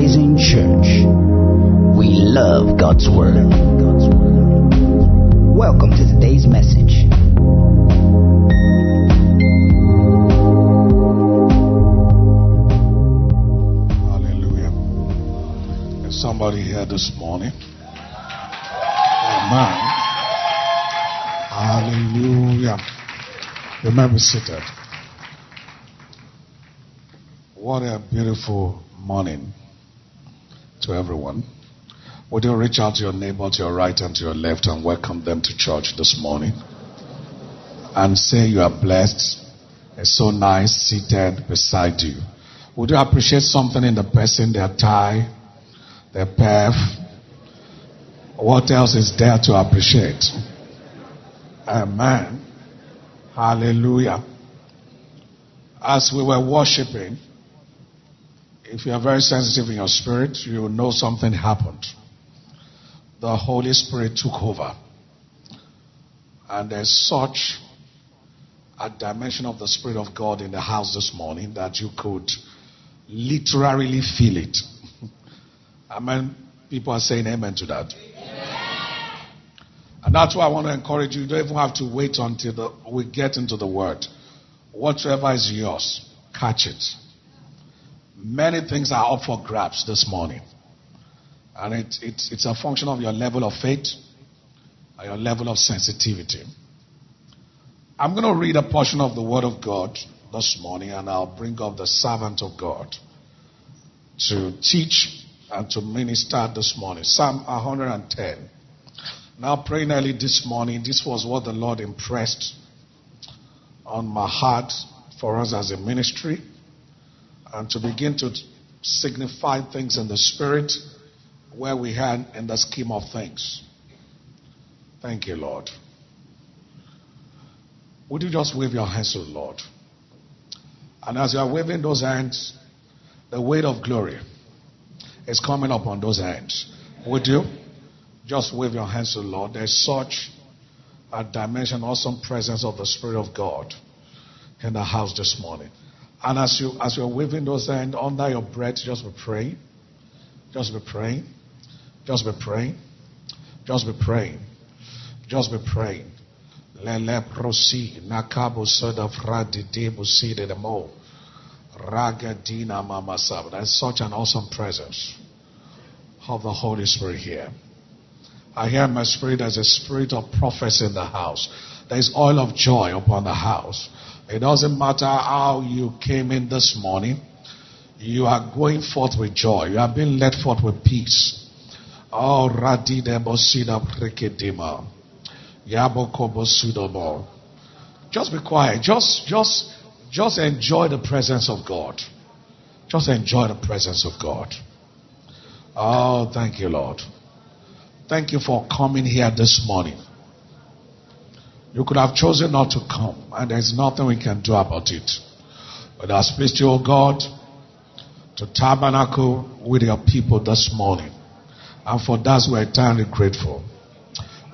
Rising Church. We love God's Word. Welcome to today's message. Hallelujah. Is somebody here this morning? Amen. Hallelujah. Remember seated. What a beautiful morning to everyone. Would you reach out to your neighbor to your right and to your left and welcome them to church this morning? And say you are blessed. It's so nice seated beside you. Would you appreciate something in the person, their tie, their perf? What else is there to appreciate? Amen. Hallelujah. As we were worshiping, if you are very sensitive in your spirit, you know something happened. The Holy Spirit took over. And there's such a dimension of the Spirit of God in the house this morning that you could literally feel it. Amen. People are saying amen to that. And that's why I want to encourage you. You don't even have to wait until the, we get into the word. Whatever is yours, catch it. Many things are up for grabs this morning. And it, it, it's a function of your level of faith and your level of sensitivity. I'm going to read a portion of the Word of God this morning, and I'll bring up the servant of God to teach and to minister this morning. Psalm 110. Now, praying early this morning, this was what the Lord impressed on my heart for us as a ministry, and to begin to signify things in the Spirit where we had in the scheme of things. Thank you, Lord. Would you just wave your hands to the Lord? And as you are waving those hands, the weight of glory is coming upon those hands. Would you? Just wave your hands to the Lord. There's such a dimension, awesome presence of the Spirit of God in the house this morning. And as you as you're waving those hands under your breath, just be praying. Just be praying. Just be praying. Just be praying. Just be praying. Lele prosi nakabo soda fradi debu side the mo. Ragadina mama sab. That's such an awesome presence of the Holy Spirit here. I hear my spirit as a spirit of prophecy in the house. There's oil of joy upon the house. It doesn't matter how you came in this morning. You are going forth with joy. You are being led forth with peace. Oh, radide bosida prekedima. Yaboko bosudobo. Just be quiet. Just, just, just enjoy the presence of God. Just enjoy the presence of God. Oh, thank you, Lord. Thank you for coming here this morning. You could have chosen not to come, and there's nothing we can do about it. But I speak to you, O God, to tabernacle with your people this morning. And for that, we're eternally grateful.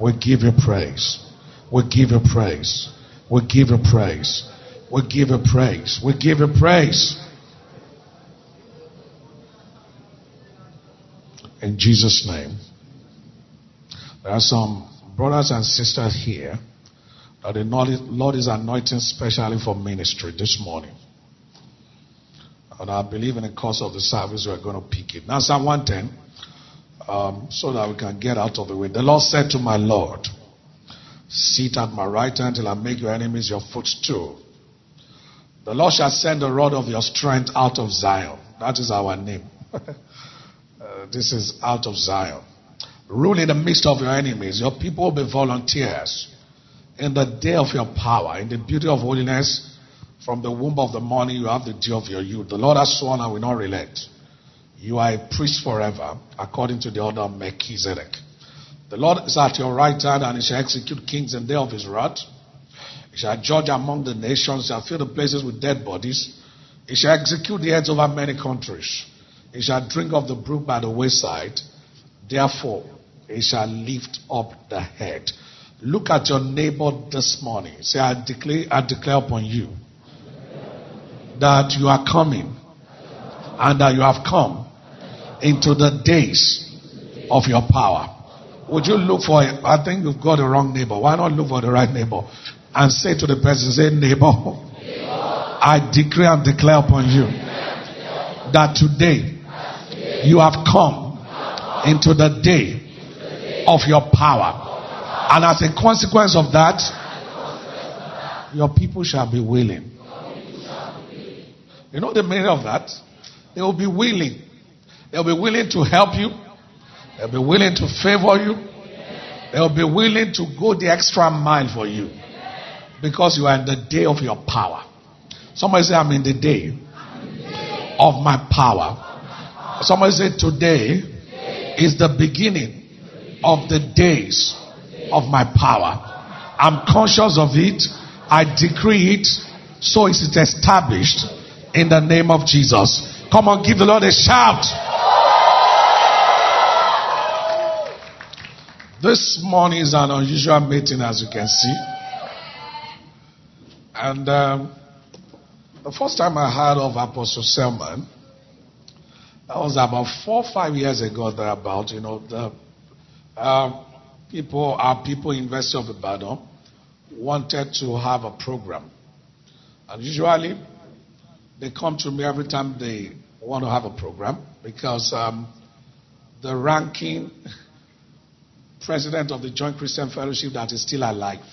We give you praise. We give you praise. We give you praise. We give you praise. We give you praise. In Jesus' name. There are some brothers and sisters here that the Lord is anointing specially for ministry this morning. And I believe in the course of the service we're going to pick it. Now, Psalm 110, um, so that we can get out of the way. The Lord said to my Lord, Sit at my right hand till I make your enemies your footstool. The Lord shall send the rod of your strength out of Zion. That is our name. uh, this is out of Zion. Rule in the midst of your enemies. Your people will be volunteers. In the day of your power, in the beauty of holiness, from the womb of the morning, you have the day of your youth. The Lord has sworn and will not relent. You are a priest forever, according to the order of Melchizedek. The Lord is at your right hand, and he shall execute kings in the day of his wrath. He shall judge among the nations, shall fill the places with dead bodies. He shall execute the heads over many countries. He shall drink of the brook by the wayside. Therefore, he shall lift up the head. Look at your neighbor this morning. Say, I declare, I declare upon you that you are coming and that you have come into the days of your power. Would you look for it? I think you've got the wrong neighbor. Why not look for the right neighbor? And say to the person, say, neighbor, I decree and declare upon you that today you have come into the day of your power. And as a consequence of that, your people shall be willing. You know the meaning of that? They will be willing. They'll be willing to help you. They'll be willing to favor you. They'll be willing to go the extra mile for you. Because you are in the day of your power. Somebody say, I'm in the day of my power. Somebody say, today is the beginning of the days of my power. I'm conscious of it. I decree it. So is it established in the name of Jesus. Come on, give the Lord a shout. This morning is an unusual meeting, as you can see. And um, the first time I heard of Apostle Selman, that was about four or five years ago, thereabout. You know, the uh, people, our people, University of Ibadan, wanted to have a program. And usually, they come to me every time they want to have a program because um, the ranking president of the Joint Christian Fellowship that is still alive.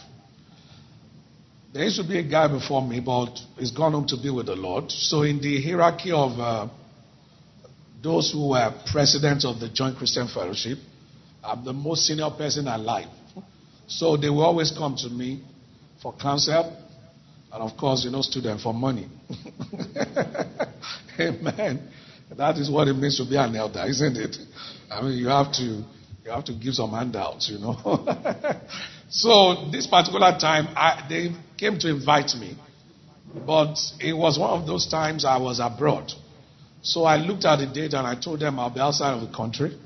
There used to be a guy before me, but he's gone home to be with the Lord. So, in the hierarchy of uh, those who were presidents of the Joint Christian Fellowship, I'm the most senior person alive. So, they will always come to me for counsel, and of course, you know, student for money. Amen. That is what it means to be an elder, isn't it? I mean, you have to you have to give some handouts, you know. so this particular time, I, they came to invite me, but it was one of those times I was abroad. So I looked at the date and I told them I'll be outside of the country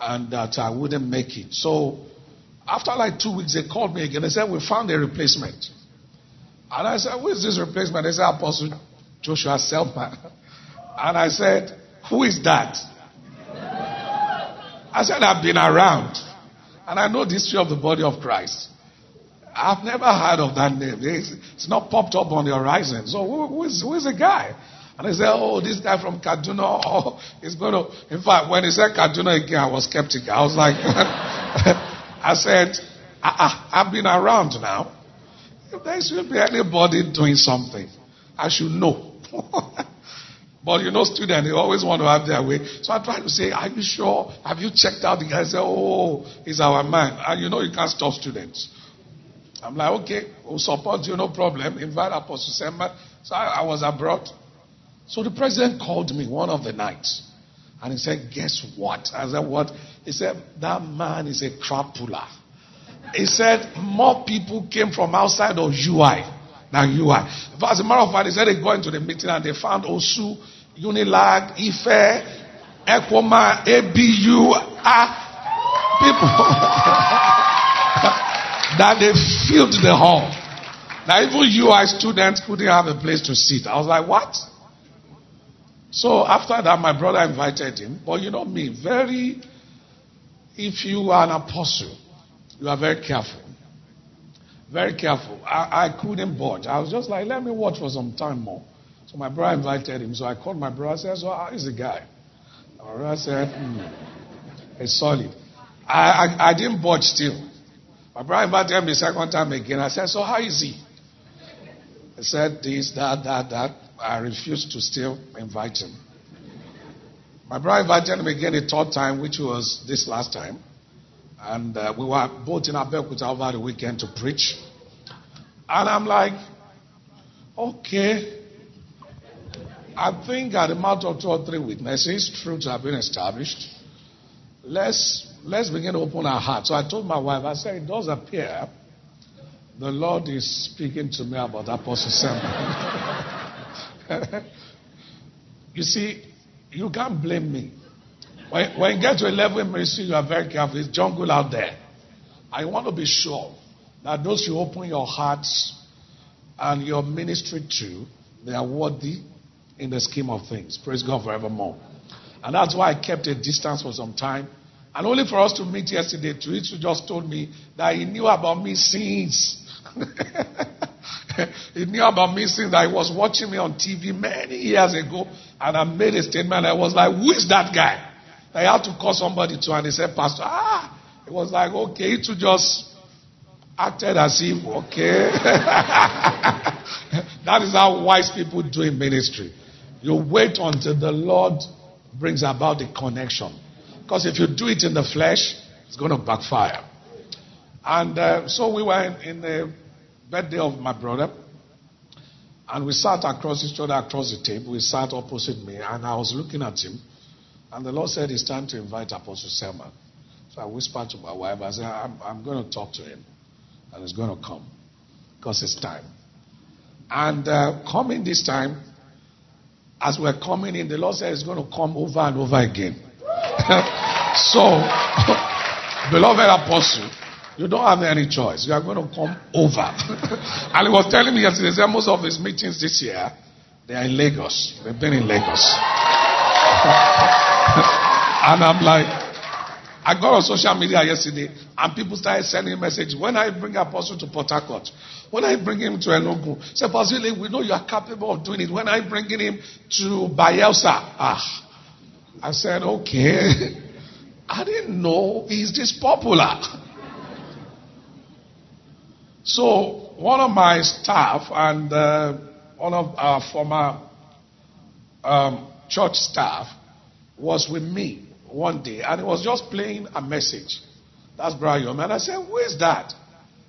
and that I wouldn't make it. So after like two weeks, they called me again. They said, We found a replacement. And I said, Who is this replacement? They said, Apostle Joshua Selman. And I said, Who is that? I said, I've been around. And I know the history of the body of Christ. I've never heard of that name. It's, not popped up on the horizon. So who, who, is, who is the guy? And I said, oh, this guy from Kaduna, oh, he's going to. In fact, when he said Kaduna again, I was skeptical. I was like, I said, I, I, I've been around now. If there should be anybody doing something, I should know. but you know, students, they always want to have their way. So I tried to say, Are you sure? Have you checked out the guy? Say, Oh, he's our man. And you know, you can't stop students. I'm like, Okay, we'll support you, no problem. Invite Apostle Selman. So I, I was abroad. So the president called me one of the nights. And he said, Guess what? I said, What? He said, That man is a crap puller. He said, More people came from outside of UI than UI. But as a matter of fact, he said they go into the meeting and they found Osu, Unilag, Ife, Ekpoma, ABU, ah, people that they filled the hall. Now even UI students couldn't have a place to sit. I was like, what? So after that, my brother invited him. But you know me, very, if you are an apostle, you are very careful. Very careful. I, I couldn't budge. I was just like, let me watch for some time more. So my brother invited him. So I called my brother. I said, so how is the guy? My brother said, hmm, it's solid. I, I, I didn't budge still. My brother invited me second time again. I said, so how is he? He said this, that, that, that. I refused to still invite him. My brother invited him again a third time, which was this last time. And uh, we were both in Abeokuta over the weekend to preach. And I'm like, okay. I think at the mouth of two or three witnesses, truths have been established. Let's, let's begin to open our hearts. So I told my wife, I said, it does appear the Lord is speaking to me about Apostle Samuel. you see, you can't blame me. When, when you get to a level in ministry, you are very careful. It's jungle out there. I want to be sure that those you open your hearts and your ministry to, they are worthy in the scheme of things. Praise God forevermore. And that's why I kept a distance for some time. And only for us to meet yesterday, Tuitu just told me that he knew about me since. he knew about me since that he was watching me on TV many years ago. And I made a statement. I was like, who is that guy? I had to call somebody to, and he said, Pastor, ah. It was like, okay, to just acted as if, okay. that is how wise people do in ministry. You wait until the Lord brings about the connection. Because if you do it in the flesh, it's going to backfire. And uh, so we were in, in the birthday of my brother. And we sat across each other across the table. We sat opposite me. And I was looking at him. And the Lord said, It's time to invite Apostle Selman. So I whispered to my wife, I said, I'm, I'm going to talk to him. And he's going to come. Because it's time. And uh, coming this time, as we're coming in, the Lord said He's going to come over and over again. so, beloved apostle, you don't have any choice. You are going to come over. and he was telling me yesterday that most of his meetings this year, they are in Lagos. They've been in Lagos. and I'm like, I got on social media yesterday and people started sending messages. When I bring Apostle to Port Harcourt, when I bring him to Enugu, say, Pastor, we know you are capable of doing it. When I bring him to Bayelsa, ah, I said, okay. I didn't know he's this popular. So one of my staff and uh, one of our former um, church staff was with me one day and he was just playing a message. That's Brian. And I said, Who is that?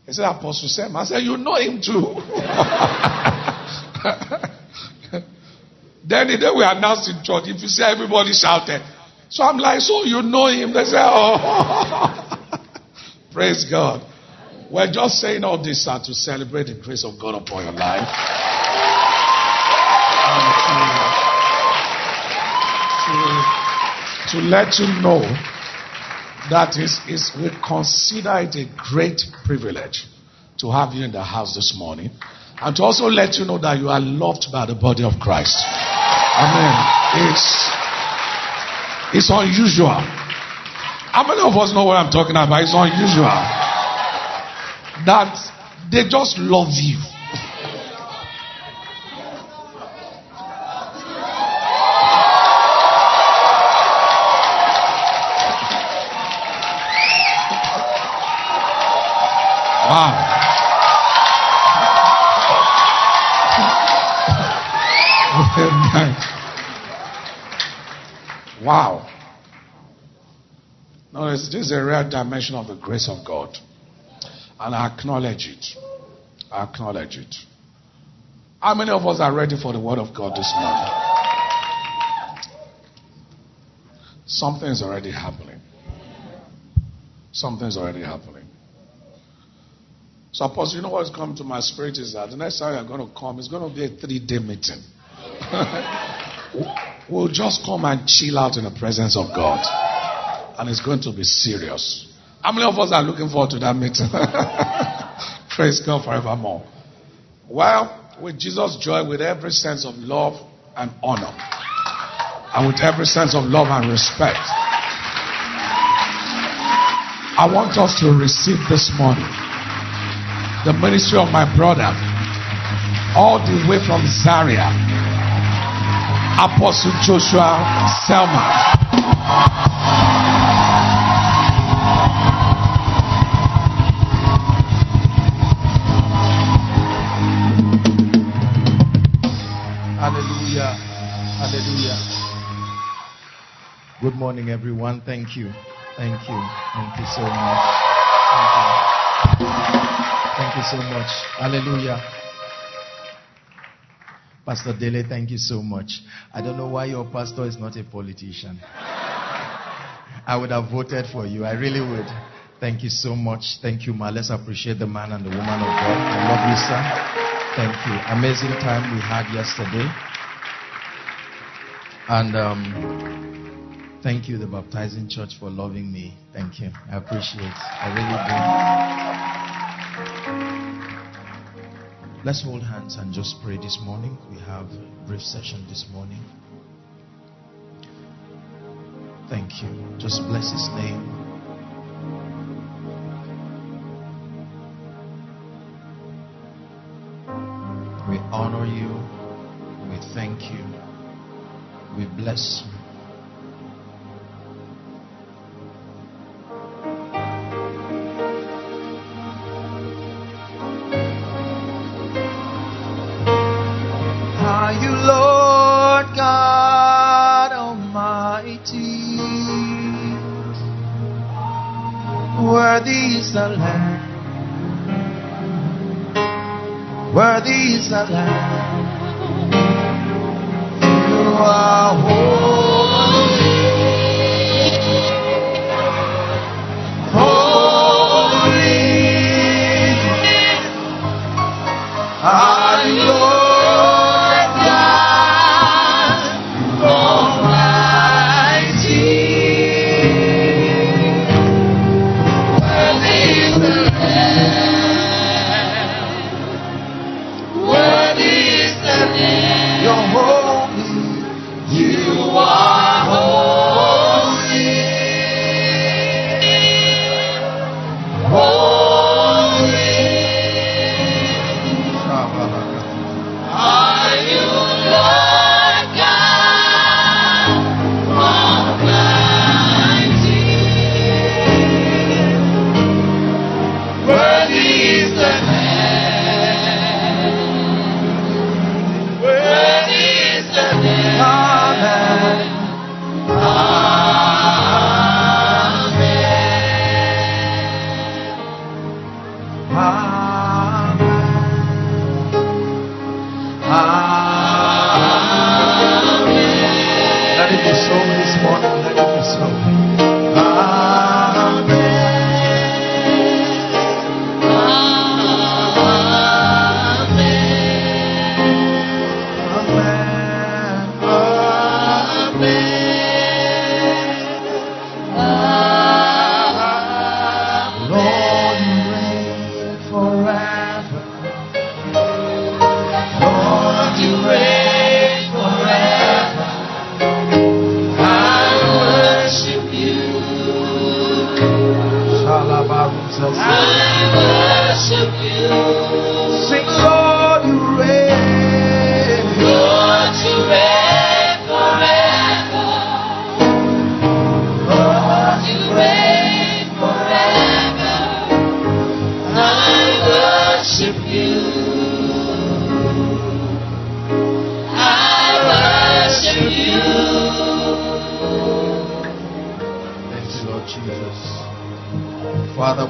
He said, Apostle Sam. I said, You know him too. then the day we announced in church, if you see everybody shouted. So I'm like, So you know him? They say, Oh. Praise God. We're just saying all this sir, to celebrate the grace of God upon your life. to, to let you know that is, is we consider it a great privilege to have you in the house this morning. And to also let you know that you are loved by the body of Christ. Amen. It's, it's unusual. How many of us know what I'm talking about? It's unusual that they just love you. Wow. wow. No, this is a rare dimension of the grace of God. And I acknowledge it. I acknowledge it. How many of us are ready for the word of God this morning? Something is already happening. Something is already happening. So, Apostle, you know what's coming to my spirit is that the next time you're going to come, it's going to be a three day meeting. we'll just come and chill out in the presence of God. And it's going to be serious. How many of us are looking forward to that meeting? Praise God forevermore. Well, with Jesus' joy, with every sense of love and honor, and with every sense of love and respect, I want us to receive this morning the ministry of my brother, all the way from Zaria, Apostle Joshua Selman. Good morning, everyone. Thank you. Thank you. Thank you so much. Thank you. Thank you so much. Hallelujah. Pastor Dele, thank you so much. I don't know why your pastor is not a politician. I would have voted for you. I really would. Thank you so much. Thank you, Ma. Let's appreciate the man and the woman of God. I love you, sir. Thank you. Amazing time we had yesterday. And um, Thank you, the Baptizing Church, for loving me. Thank you. I appreciate it. I really do. Let's hold hands and just pray this morning. We have a brief session this morning. Thank you. Just bless his name. We honor you. We thank you. We bless you.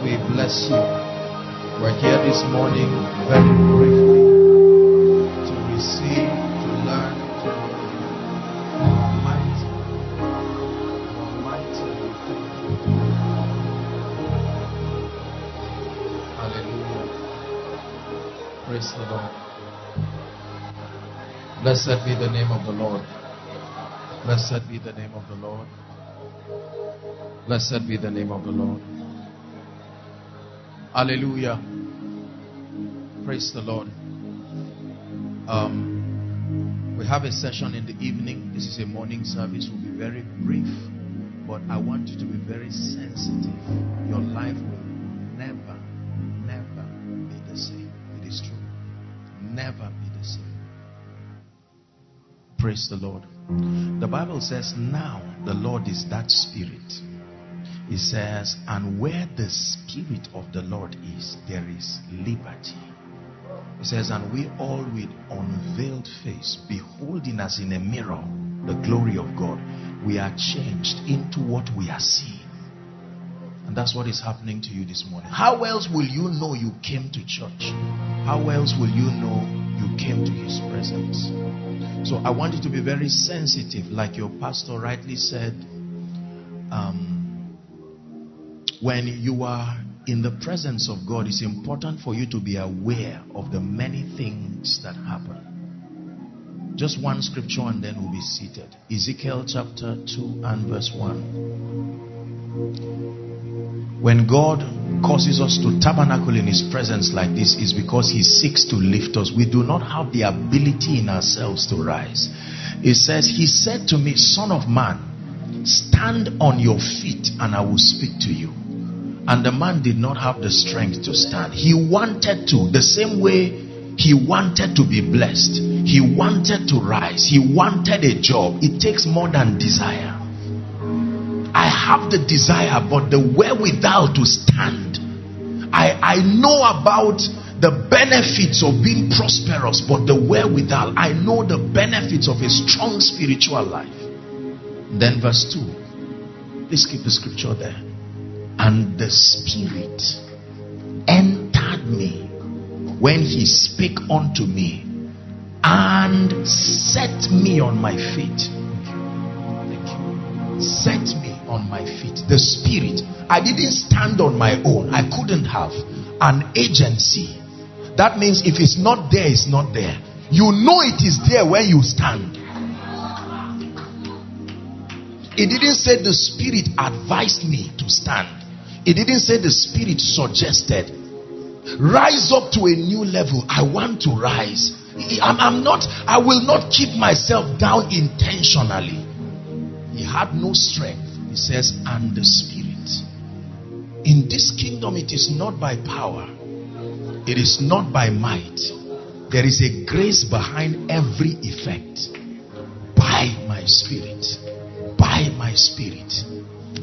We bless you. We're here this morning very grateful to receive, to learn, to. Almighty, Almighty, we thank you. Hallelujah. Praise the Lord. Blessed be the name of the Lord. Blessed be the name of the Lord. Blessed be the name of the Lord. Hallelujah. Praise the Lord. Um, we have a session in the evening. This is a morning service. Will be very brief, but I want you to be very sensitive. Your life will never, never be the same. It is true. Never be the same. Praise the Lord. The Bible says, Now the Lord is that Spirit. It says, And where the Spirit of the Lord is, there is liberty. He says, And we all with unveiled face, beholding as in a mirror the glory of God, we are changed into what we are seeing. And that's what is happening to you this morning. How else will you know you came to church? How else will you know you came to His presence? So I want you to be very sensitive, like your pastor rightly said. Um, when you are in the presence of God, it's important for you to be aware of the many things that happen. Just one scripture and then we'll be seated. Ezekiel chapter 2 and verse 1. When God causes us to tabernacle in His presence like this, is because He seeks to lift us. We do not have the ability in ourselves to rise. It says, He said to me, Son of man, Stand on your feet and I will speak to you. And the man did not have the strength to stand. He wanted to, the same way he wanted to be blessed. He wanted to rise. He wanted a job. It takes more than desire. I have the desire, but the wherewithal to stand. I, I know about the benefits of being prosperous, but the wherewithal, I know the benefits of a strong spiritual life. Then, verse 2. Please keep the scripture there. And the Spirit entered me when he spake unto me and set me on my feet. Thank you. Set me on my feet. The Spirit. I didn't stand on my own. I couldn't have an agency that means if it's not there, it's not there. You know it is there when you stand. It didn't say the Spirit advised me to stand. It didn't say the Spirit suggested. Rise up to a new level. I want to rise. I'm, I'm not, I will not keep myself down intentionally. He had no strength. He says, and the Spirit. In this kingdom, it is not by power it is not by might. There is a grace behind every effect. By my spirit. By my spirit.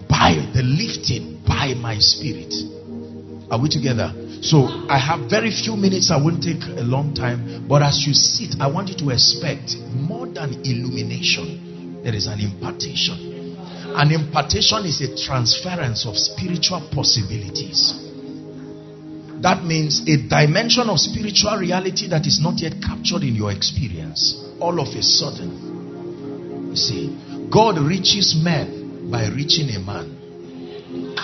By the lifting. By my spirit. Are we together? So I have very few minutes. I won't take a long time. But as you sit, I want you to expect more than illumination. There is an impartation. An impartation is a transference of spiritual possibilities. That means a dimension of spiritual reality that is not yet captured in your experience. All of a sudden, you see, God reaches men by reaching a man.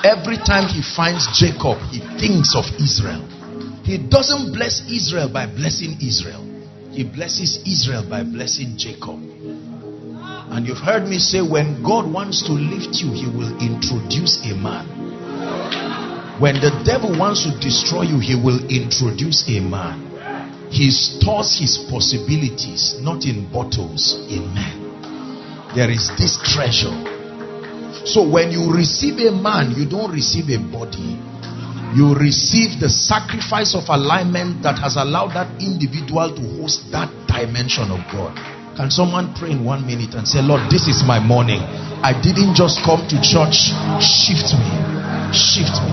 Every time he finds Jacob, he thinks of Israel. He doesn't bless Israel by blessing Israel, he blesses Israel by blessing Jacob. And you've heard me say, when God wants to lift you, he will introduce a man. When the devil wants to destroy you, he will introduce a man. He stores his possibilities not in bottles, in men. There is this treasure. So when you receive a man, you don't receive a body. You receive the sacrifice of alignment that has allowed that individual to host that dimension of God. Can someone pray in one minute and say, Lord, this is my morning. I didn't just come to church. Shift me. Shift me.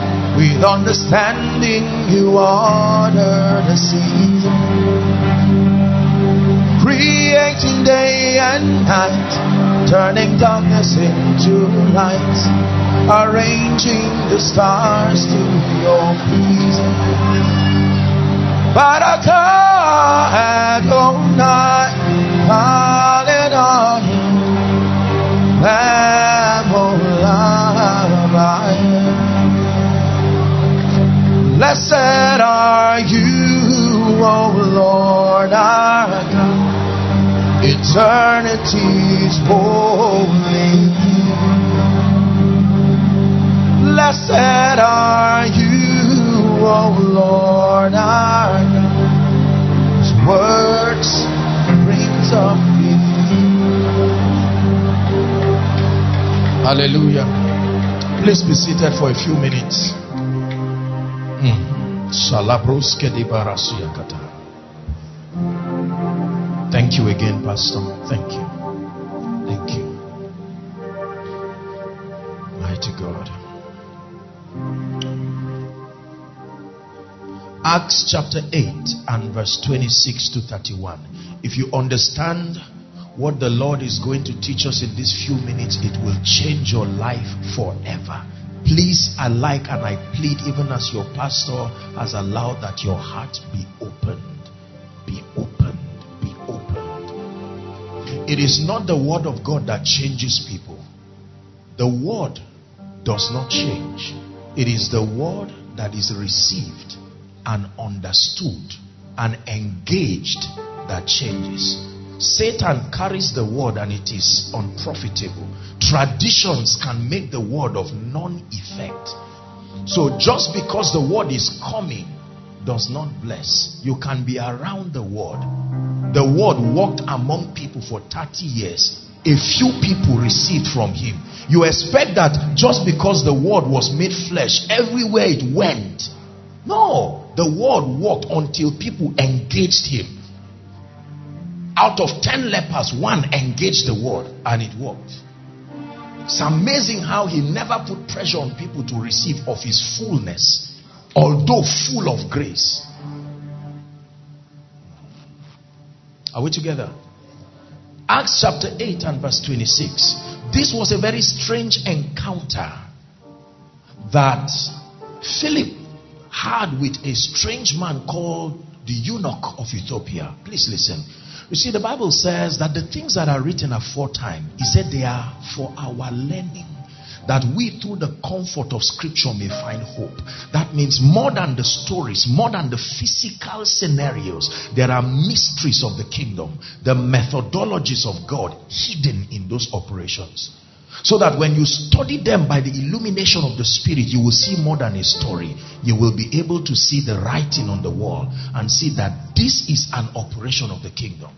With understanding, you order the seas, creating day and night, turning darkness into light, arranging the stars to your pleasing. Baraka Adonai, Hallelujah, Blessed O Lord our God, eternity's holy. Blessed are you, O Lord our God, whose works brings up Hallelujah. Please be seated for a few minutes. Hmm. Thank you again, Pastor. Thank you. Thank you. Mighty God. Acts chapter 8 and verse 26 to 31. If you understand what the Lord is going to teach us in these few minutes, it will change your life forever. Please, I like and I plead, even as your pastor has allowed that your heart be opened. Be opened. Be opened. It is not the word of God that changes people. The word does not change. It is the word that is received and understood and engaged that changes. Satan carries the word and it is unprofitable. Traditions can make the word of non effect. So just because the word is coming does not bless. You can be around the word. The word walked among people for 30 years. A few people received from him. You expect that just because the word was made flesh, everywhere it went. No, the word walked until people engaged him. Out of 10 lepers, one engaged the word and it worked. It's amazing how he never put pressure on people to receive of his fullness, although full of grace. Are we together? Acts chapter 8 and verse 26. This was a very strange encounter that Philip had with a strange man called the eunuch of Ethiopia. Please listen. You see, the Bible says that the things that are written aforetime, he said they are for our learning. That we, through the comfort of Scripture, may find hope. That means more than the stories, more than the physical scenarios, there are mysteries of the kingdom, the methodologies of God hidden in those operations. So that when you study them by the illumination of the Spirit, you will see more than a story. You will be able to see the writing on the wall and see that this is an operation of the kingdom.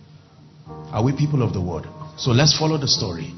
Are we people of the word? So let's follow the story.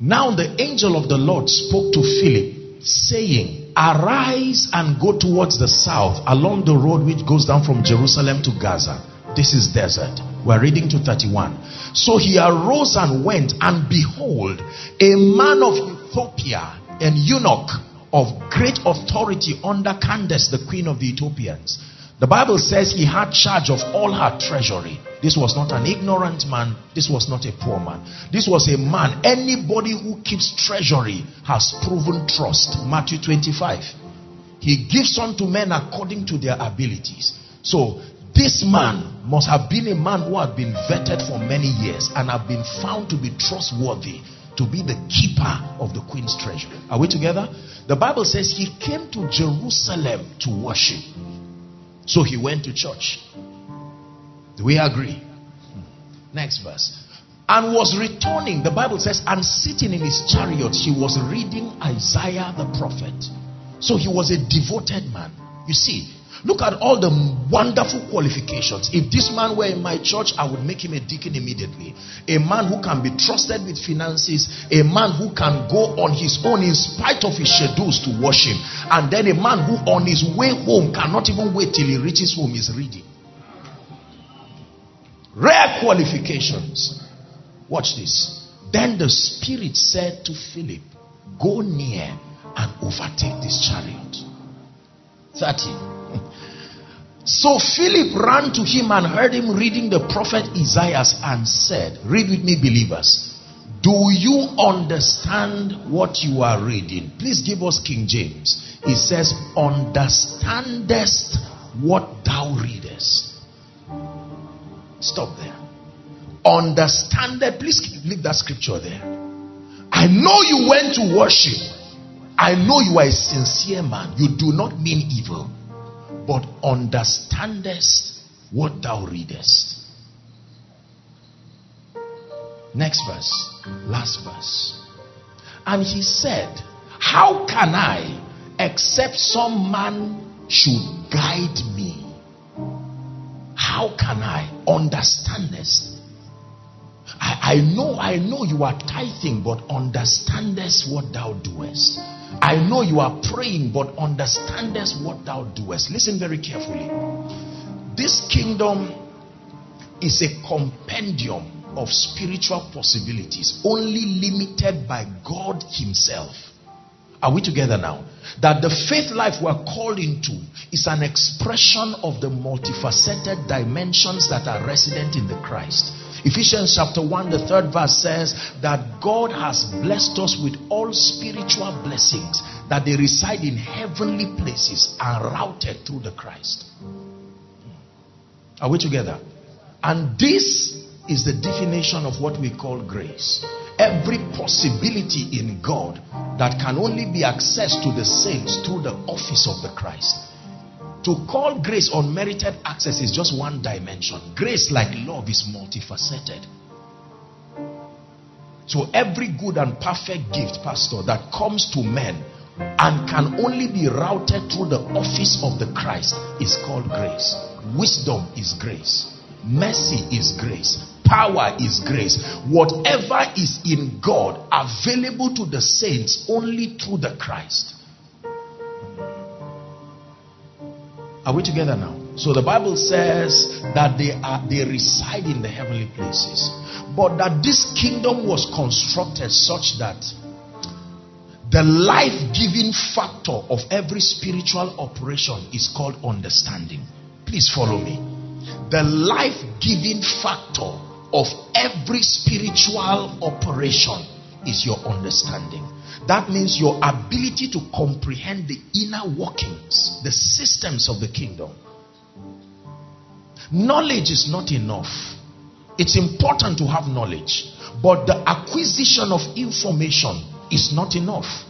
Now the angel of the Lord spoke to Philip, saying, Arise and go towards the south along the road which goes down from Jerusalem to Gaza. This is desert. We're reading to 31. So he arose and went, and behold, a man of Ethiopia, an eunuch of great authority under Candace, the queen of the Ethiopians the Bible says he had charge of all her treasury. This was not an ignorant man. This was not a poor man. This was a man. Anybody who keeps treasury has proven trust. Matthew 25. He gives unto men according to their abilities. So this man must have been a man who had been vetted for many years and have been found to be trustworthy to be the keeper of the queen's treasure. Are we together? The Bible says he came to Jerusalem to worship. So he went to church. Do we agree? Next verse. And was returning, the Bible says, and sitting in his chariot, he was reading Isaiah the prophet. So he was a devoted man. You see, Look at all the wonderful qualifications. If this man were in my church, I would make him a deacon immediately. A man who can be trusted with finances, a man who can go on his own in spite of his schedules to worship, and then a man who on his way home cannot even wait till he reaches home is reading. Rare qualifications. Watch this. Then the Spirit said to Philip, Go near and overtake this chariot. 30. So Philip ran to him and heard him reading the prophet Isaiah and said, Read with me, believers. Do you understand what you are reading? Please give us King James. It says, Understandest what thou readest. Stop there. Understanded. Please leave that scripture there. I know you went to worship. I know you are a sincere man. You do not mean evil but understandest what thou readest. Next verse, last verse. And he said, How can I, except some man should guide me? How can I understand this? I, I know, I know you are tithing, but understandest what thou doest. I know you are praying, but understandest what thou doest. Listen very carefully. This kingdom is a compendium of spiritual possibilities, only limited by God Himself. Are we together now? That the faith life we're called into is an expression of the multifaceted dimensions that are resident in the Christ. Ephesians chapter 1, the third verse says that God has blessed us with all spiritual blessings. that they reside in heavenly places and routed through the Christ. Are we together? And this is the definition of what we call grace. Every possibility in God that can only be accessed to the saints through the office of the Christ. To call grace unmerited access is just one dimension. Grace, like love, is multifaceted. So every good and perfect gift, Pastor, that comes to men and can only be routed through the office of the Christ is called grace. Wisdom is grace. Mercy is grace. Power is grace. Whatever is in God available to the saints only through the Christ. Are we together now? So the Bible says that they are they reside in the heavenly places. But that this kingdom was constructed such that the life-giving factor of every spiritual operation is called understanding. Please follow me. The life-giving factor of every spiritual operation is your understanding. That means your ability to comprehend the inner workings, the systems of the kingdom. Knowledge is not enough. It's important to have knowledge, but the acquisition of information is not enough.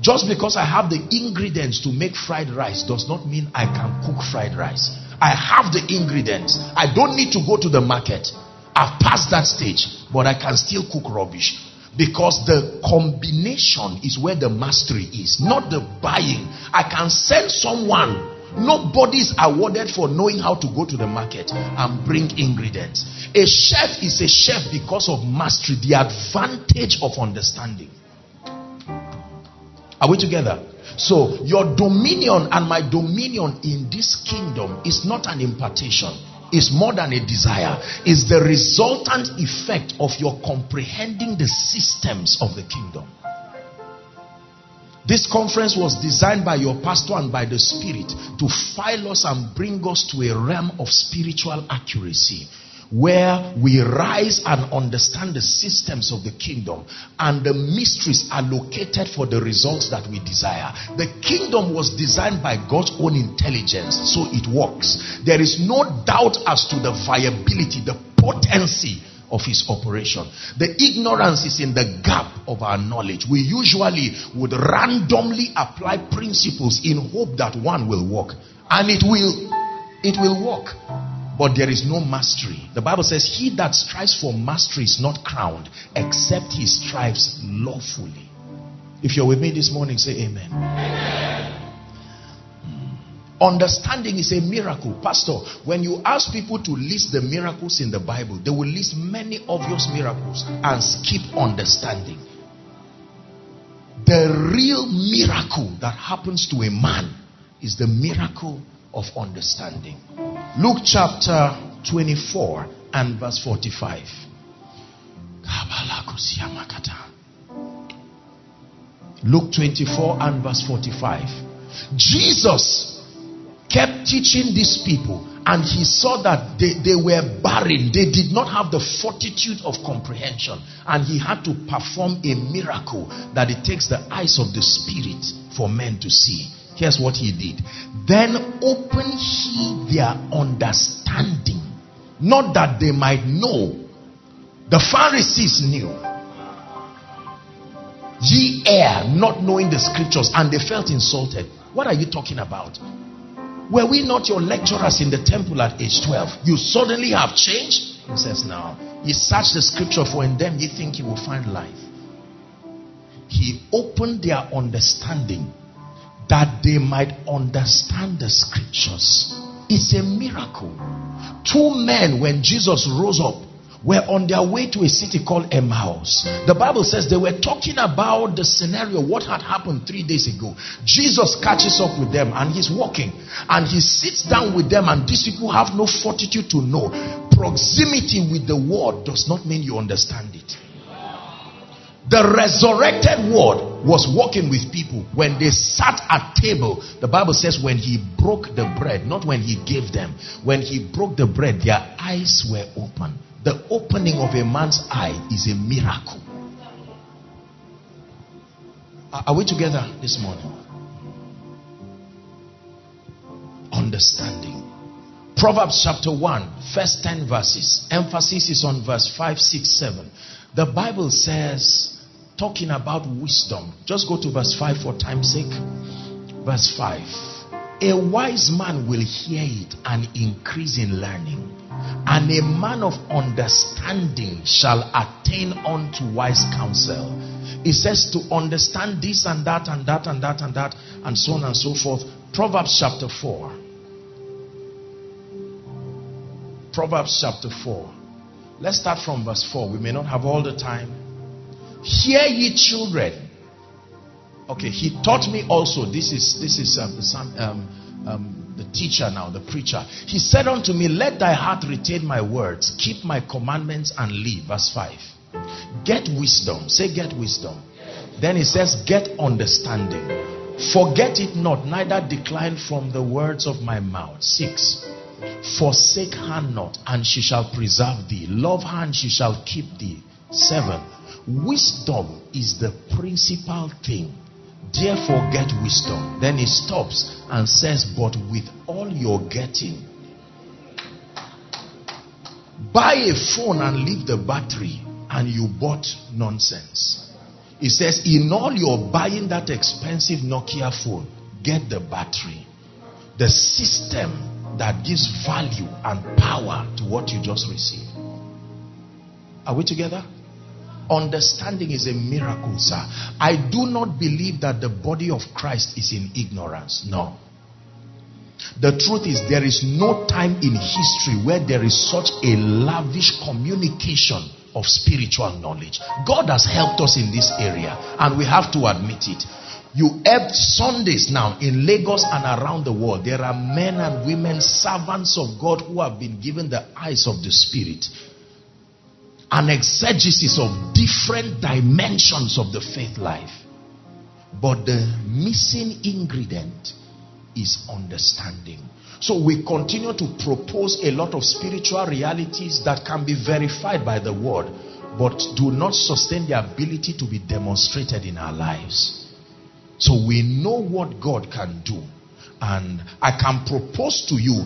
Just because I have the ingredients to make fried rice does not mean I can cook fried rice. I have the ingredients. I don't need to go to the market. I've passed that stage, but I can still cook rubbish. Because the combination is where the mastery is, not the buying. I can send someone. Nobody is awarded for knowing how to go to the market and bring ingredients. A chef is a chef because of mastery, the advantage of understanding. Are we together? So, your dominion and my dominion in this kingdom is not an impartation is more than a desire, is the resultant effect of your comprehending the systems of the kingdom. This conference was designed by your pastor and by the Spirit to file us and bring us to a realm of spiritual accuracy where we rise and understand the systems of the kingdom and the mysteries are located for the results that we desire. The kingdom was designed by God's own intelligence, so it works. There is no doubt as to the viability, the potency of his operation. The ignorance is in the gap of our knowledge. We usually would randomly apply principles in hope that one will work. And it will, it will work but there is no mastery. The Bible says, He that strives for mastery is not crowned, except he strives lawfully. If you're with me this morning, say amen. amen. Understanding is a miracle. Pastor, when you ask people to list the miracles in the Bible, they will list many obvious miracles and skip understanding. The real miracle that happens to a man is the miracle of understanding. Luke chapter 24 and verse 45. Luke 24 and verse 45. Jesus kept teaching these people and he saw that they, they were barren. They did not have the fortitude of comprehension. And he had to perform a miracle that it takes the eyes of the spirit for men to see. Here's what he did. Then open he their understanding, not that they might know. The Pharisees knew. Ye err, not knowing the scriptures, and they felt insulted. What are you talking about? Were we not your lecturers in the temple at age 12? You suddenly have changed? He says, Now, ye search the scripture, for in them ye think you will find life. He opened their understanding that they might understand the scriptures. It's a miracle. Two men, when Jesus rose up, were on their way to a city called Emmaus. The Bible says they were talking about the scenario, what had happened three days ago. Jesus catches up with them and he's walking and he sits down with them, and these people have no fortitude to know. Proximity with the word does not mean you understand it. The resurrected word was walking with people. When they sat at table, the Bible says when he broke the bread, not when he gave them, when he broke the bread, their eyes were open. The opening of a man's eye is a miracle. Are we together this morning? Understanding. Proverbs chapter 1, first 10 verses. Emphasis is on verse 5, 6, 7. The Bible says, talking about wisdom. Just go to verse 5 for time's sake. Verse 5. A wise man will hear it and increase in learning, and a man of understanding shall attain unto wise counsel. It says to understand this and that and that and that and that and so on and so forth. Proverbs chapter 4. Proverbs chapter 4. Let's start from verse 4. We may not have all the time. Hear ye children. Okay, he taught me also. This is this is um, the, um, um, the teacher now, the preacher. He said unto me, Let thy heart retain my words, keep my commandments and live. Verse 5. Get wisdom. Say, get wisdom. Then he says, Get understanding. Forget it not, neither decline from the words of my mouth. 6. Forsake her not, and she shall preserve thee. Love her, and she shall keep thee. 7. Wisdom is the principal thing. Therefore, get wisdom. Then he stops and says, But with all your getting, buy a phone and leave the battery, and you bought nonsense. He says, In all your buying that expensive Nokia phone, get the battery. The system that gives value and power to what you just received. Are we together? Understanding is a miracle, sir. I do not believe that the body of Christ is in ignorance. No. The truth is, there is no time in history where there is such a lavish communication of spiritual knowledge. God has helped us in this area, and we have to admit it. You have Sundays now in Lagos and around the world. There are men and women, servants of God, who have been given the eyes of the Spirit. An exegesis of different dimensions of the faith life. But the missing ingredient is understanding. So we continue to propose a lot of spiritual realities that can be verified by the word, but do not sustain the ability to be demonstrated in our lives. So we know what God can do. And I can propose to you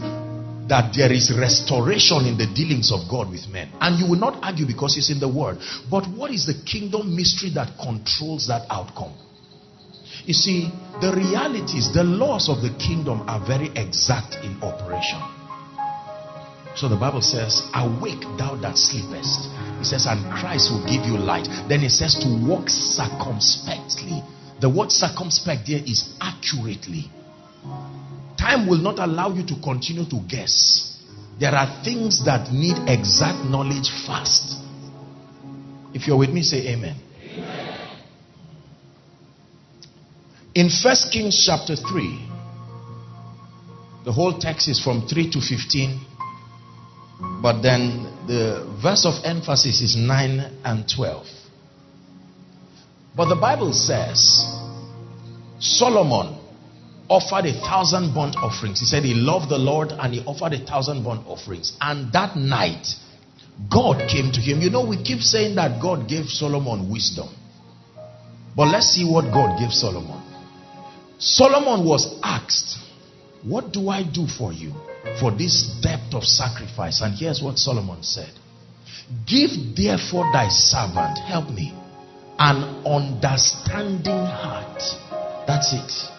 that there is restoration in the dealings of God with men. And you will not argue because it's in the word. But what is the kingdom mystery that controls that outcome? You see, the realities, the laws of the kingdom are very exact in operation. So the Bible says, Awake thou that sleepest. It says, and Christ will give you light. Then it says to walk circumspectly the word circumspect there is accurately. Time will not allow you to continue to guess. There are things that need exact knowledge fast. If you're with me, say amen. amen. In First Kings chapter 3, the whole text is from 3 to 15, but then the verse of emphasis is 9 and 12. But the Bible says Solomon offered a thousand burnt offerings. He said he loved the Lord and he offered a thousand burnt offerings. And that night, God came to him. You know, we keep saying that God gave Solomon wisdom. But let's see what God gave Solomon. Solomon was asked, What do I do for you for this depth of sacrifice? And here's what Solomon said Give therefore thy servant, help me an understanding heart. That's it.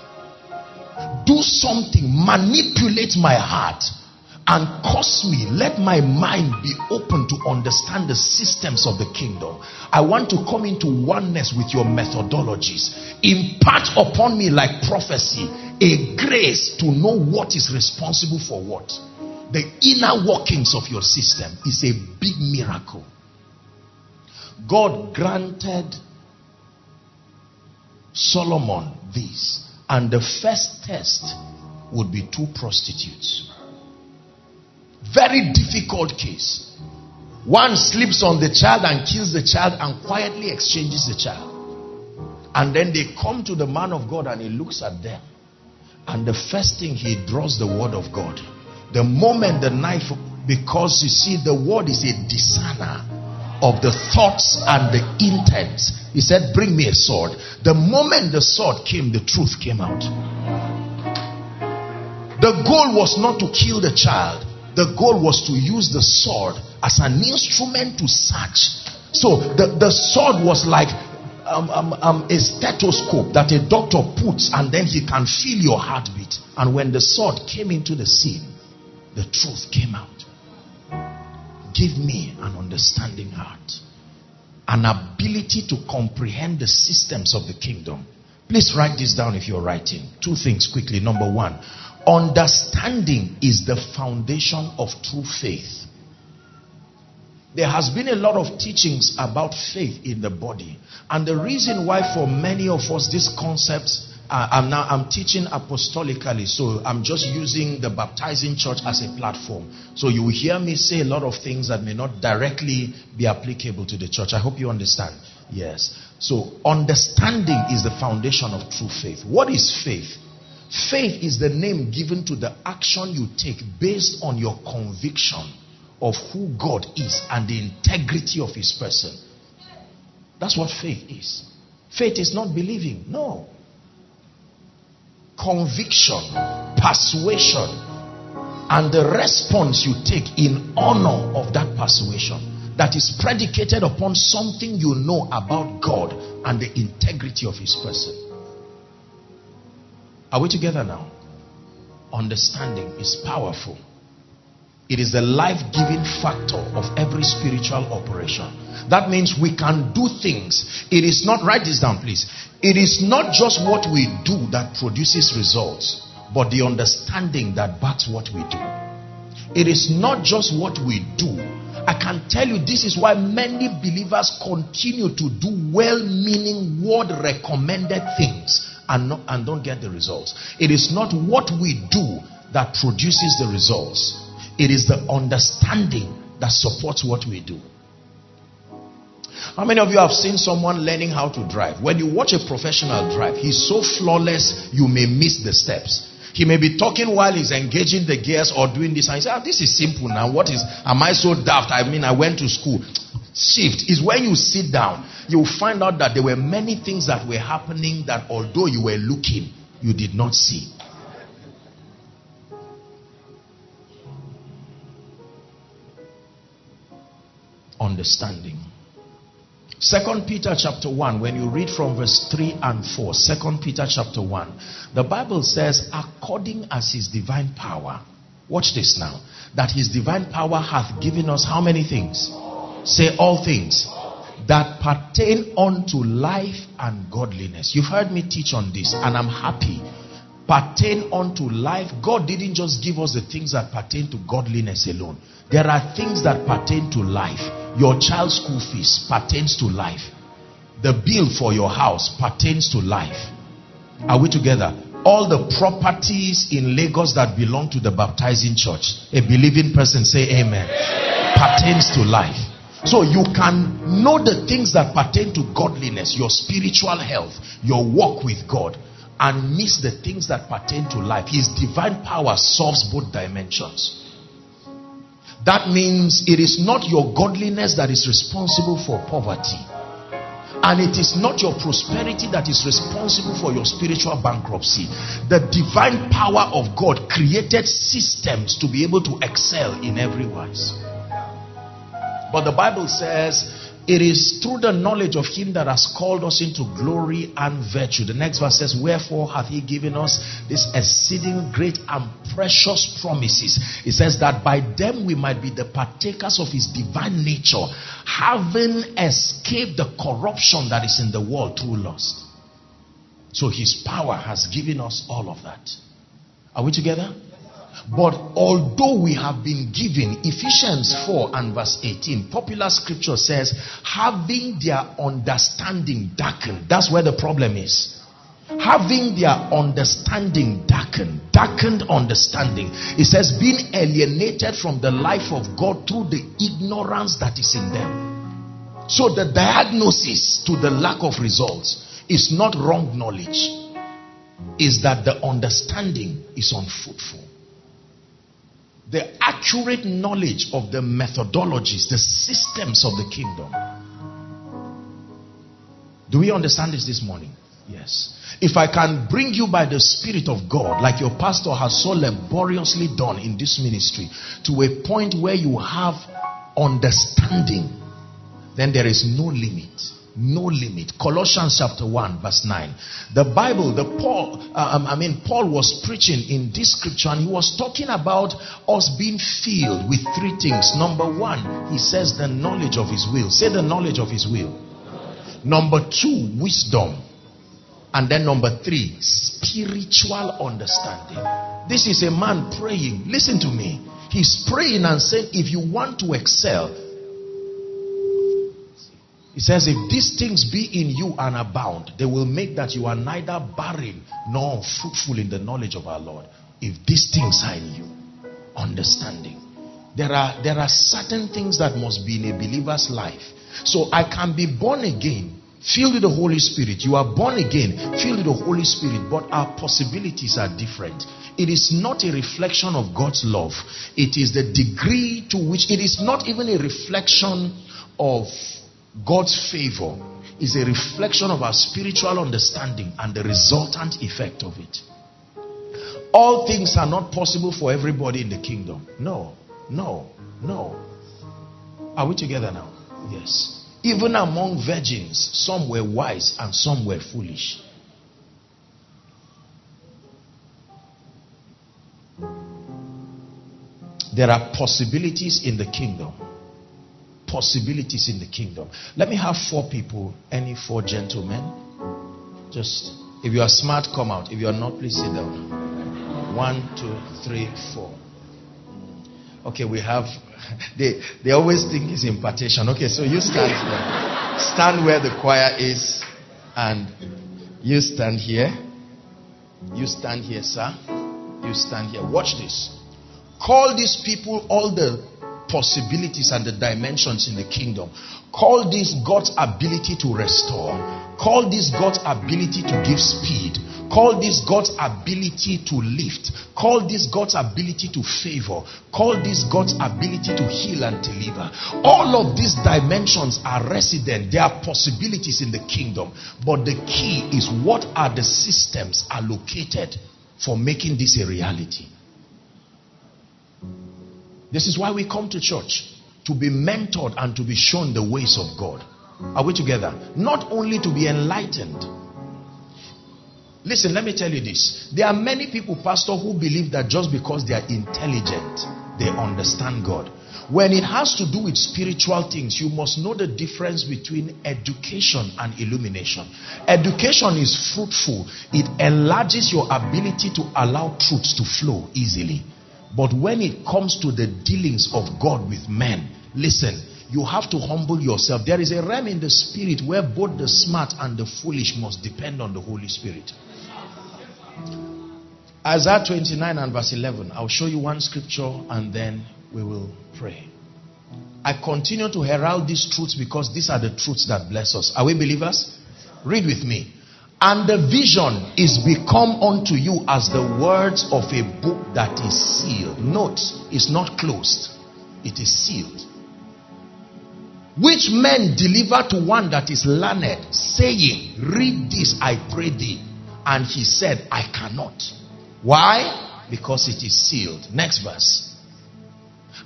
Do something, manipulate my heart and cause me, let my mind be open to understand the systems of the kingdom. I want to come into oneness with your methodologies. Impart upon me, like prophecy, a grace to know what is responsible for what. The inner workings of your system is a big miracle. God granted Solomon this. And the first test would be two prostitutes. Very difficult case. One sleeps on the child and kills the child and quietly exchanges the child. And then they come to the man of God and he looks at them. And the first thing he draws the word of God. The moment the knife, because you see, the word is a discerner. of the thoughts and the intents. He said, Bring me a sword. The moment the sword came, the truth came out. The goal was not to kill the child, the goal was to use the sword as an instrument to search. So the, the sword was like um, um, um, a stethoscope that a doctor puts and then he can feel your heartbeat. And when the sword came into the scene, the truth came out. Give me an understanding heart, an ability to comprehend the systems of the kingdom. Please write this down if you're writing. Two things quickly. Number one, understanding is the foundation of true faith. There has been a lot of teachings about faith in the body. And the reason why for many of us these concepts uh, I'm now I'm teaching apostolically, so I'm just using the baptizing church as a platform. So you will hear me say a lot of things that may not directly be applicable to the church. I hope you understand. Yes. So understanding is the foundation of true faith. What is faith? Faith is the name given to the action you take based on your conviction of who God is and the integrity of his person. That's what faith is. Faith is not believing. No conviction, persuasion, and the response you take in honor of that persuasion that is predicated upon something you know about God and the integrity of His person. Are we together now? Understanding is powerful. It is the life giving factor of every spiritual operation. That means we can do things. It is not, write this down please. It is not just what we do that produces results, but the understanding that backs what we do. It is not just what we do. I can tell you this is why many believers continue to do well meaning, word recommended things and, not, and don't get the results. It is not what we do that produces the results it is the understanding that supports what we do. How many of you have seen someone learning how to drive? When you watch a professional drive, he's so flawless, you may miss the steps. He may be talking while he's engaging the gears or doing this, and he say, ah, "This is simple now. What is? Am I so daft? I mean, I went to school." Shift is when you sit down, you find out that there were many things that were happening that, although you were looking, you did not see. understanding. Second Peter chapter 1, when you read from verse 3 and 4, Second Peter chapter 1, the Bible says, according as his divine power, watch this now, that his divine power hath given us how many things? Say all things that pertain unto life and godliness. You've heard me teach on this, and I'm happy. Pertain unto life. God didn't just give us the things that pertain to godliness alone. There are things that pertain to life. Your child's school fees pertains to life. The bill for your house pertains to life. Are we together? All the properties in Lagos that belong to the baptizing church, a believing person say amen, pertains to life. So you can know the things that pertain to godliness, your spiritual health, your walk with God, and miss the things that pertain to life. His divine power solves both dimensions. That means it is not your godliness that is responsible for poverty. And it is not your prosperity that is responsible for your spiritual bankruptcy. The divine power of God created systems to be able to excel in every wise. But the Bible says it is through the knowledge of him that has called us into glory and virtue. The next verse says, Wherefore hath he given us this exceeding great and precious promises. It says that by them we might be the partakers of his divine nature, having escaped the corruption that is in the world through lust. So his power has given us all of that. Are we together? But although we have been given Ephesians 4 and verse 18, popular scripture says, having their understanding darkened. That's where the problem is. Having their understanding darkened, darkened understanding. It says, being alienated from the life of God through the ignorance that is in them. So the diagnosis to the lack of results is not wrong knowledge, is that the understanding is unfruitful. The accurate knowledge of the methodologies, the systems of the kingdom. Do we understand this this morning? Yes. If I can bring you by the Spirit of God, like your pastor has so laboriously done in this ministry, to a point where you have understanding, then there is no limit. No limit. Colossians chapter 1, verse 9. The Bible, the Paul, uh, um, I mean, Paul was preaching in this scripture and he was talking about us being filled with three things. Number one, he says the knowledge of his will. Say the knowledge of his will. Number two, wisdom. And then number three, spiritual understanding. This is a man praying. Listen to me. He's praying and saying, if you want to excel, he says, if these things be in you and abound, they will make that you are neither barren nor fruitful in the knowledge of our Lord. If these things are in you, understanding. There are, there are certain things that must be in a believer's life. So I can be born again, filled with the Holy Spirit. You are born again, filled with the Holy Spirit, but our possibilities are different. It is not a reflection of God's love. It is the degree to which, it is not even a reflection of God's favor is a reflection of our spiritual understanding and the resultant effect of it. All things are not possible for everybody in the kingdom. No, no, no. Are we together now? Yes. Even among virgins, some were wise and some were foolish. There are possibilities in the kingdom possibilities in the kingdom. Let me have four people, any four gentlemen. Just, if you are smart, come out. If you are not, please sit down. One, two, three, four. Okay, we have, they, they always think it's impartation. Okay, so you stand here. Stand where the choir is, and you stand here. You stand here, sir. You stand here. Watch this. Call these people all the possibilities and the dimensions in the kingdom. Call this God's ability to restore. Call this God's ability to give speed. Call this God's ability to lift. Call this God's ability to favor. Call this God's ability to heal and deliver. All of these dimensions are resident. There are possibilities in the kingdom. But the key is what are the systems allocated for making this a reality? This is why we come to church to be mentored and to be shown the ways of God. Are we together? Not only to be enlightened. Listen, let me tell you this. There are many people, Pastor, who believe that just because they are intelligent, they understand God. When it has to do with spiritual things, you must know the difference between education and illumination. Education is fruitful, it enlarges your ability to allow truths to flow easily. But when it comes to the dealings of God with men, listen, you have to humble yourself. There is a realm in the spirit where both the smart and the foolish must depend on the Holy Spirit. Isaiah 29 and verse 11. I'll show you one scripture and then we will pray. I continue to herald these truths because these are the truths that bless us. Are we believers? Read with me. And the vision is become unto you as the words of a book that is sealed. Note, it's not closed, it is sealed. Which men deliver to one that is learned, saying, Read this, I pray thee. And he said, I cannot. Why? Because it is sealed. Next verse.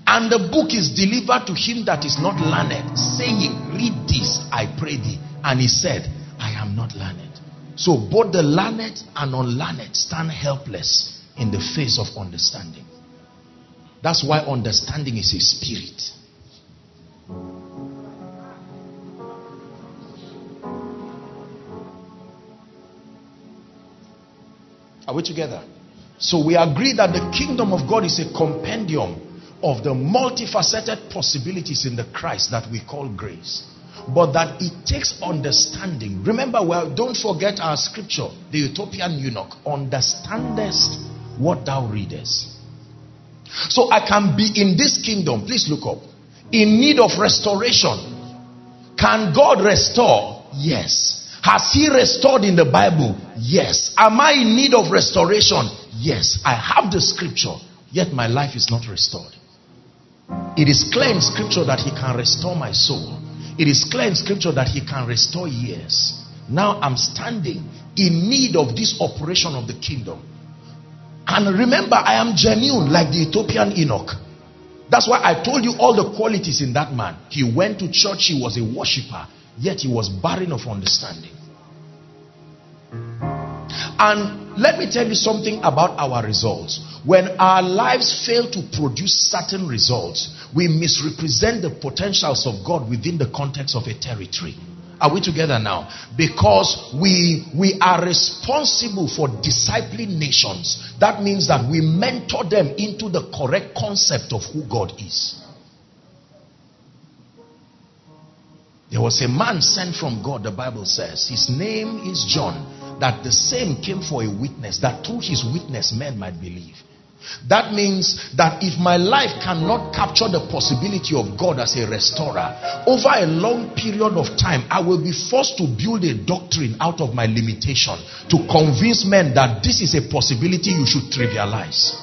And the book is delivered to him that is not learned, saying, Read this, I pray thee. And he said, I am not learned. So both the learned and unlearned stand helpless in the face of understanding. That's why understanding is a spirit. Are we together? So we agree that the kingdom of God is a compendium of the multifaceted possibilities in the Christ that we call grace but that it takes understanding. Remember, well, don't forget our scripture, the Ethiopian eunuch. Understandest what thou readest. So I can be in this kingdom, please look up, in need of restoration. Can God restore? Yes. Has He restored in the Bible? Yes. Am I in need of restoration? Yes. I have the scripture. yet my life is not restored. It is clear in scripture that he can restore my soul. It is clear in scripture that he can restore years. Now I'm standing in need of this operation of the kingdom. And remember, I am genuine like the Ethiopian eunuch. That's why I told you all the qualities in that man. He went to church, he was a worshiper, yet he was barren of understanding. And let me tell you something about our results. When our lives fail to produce certain results, we misrepresent the potentials of God within the context of a territory. Are we together now? Because we, we are responsible for discipling nations. That means that we mentor them into the correct concept of who God is. There was a man sent from God, the Bible says. His name is John. That the same came for a witness, that through his witness men might believe. That means that if my life cannot capture the possibility of God as a restorer, over a long period of time, I will be forced to build a doctrine out of my limitation to convince men that this is a possibility you should trivialize.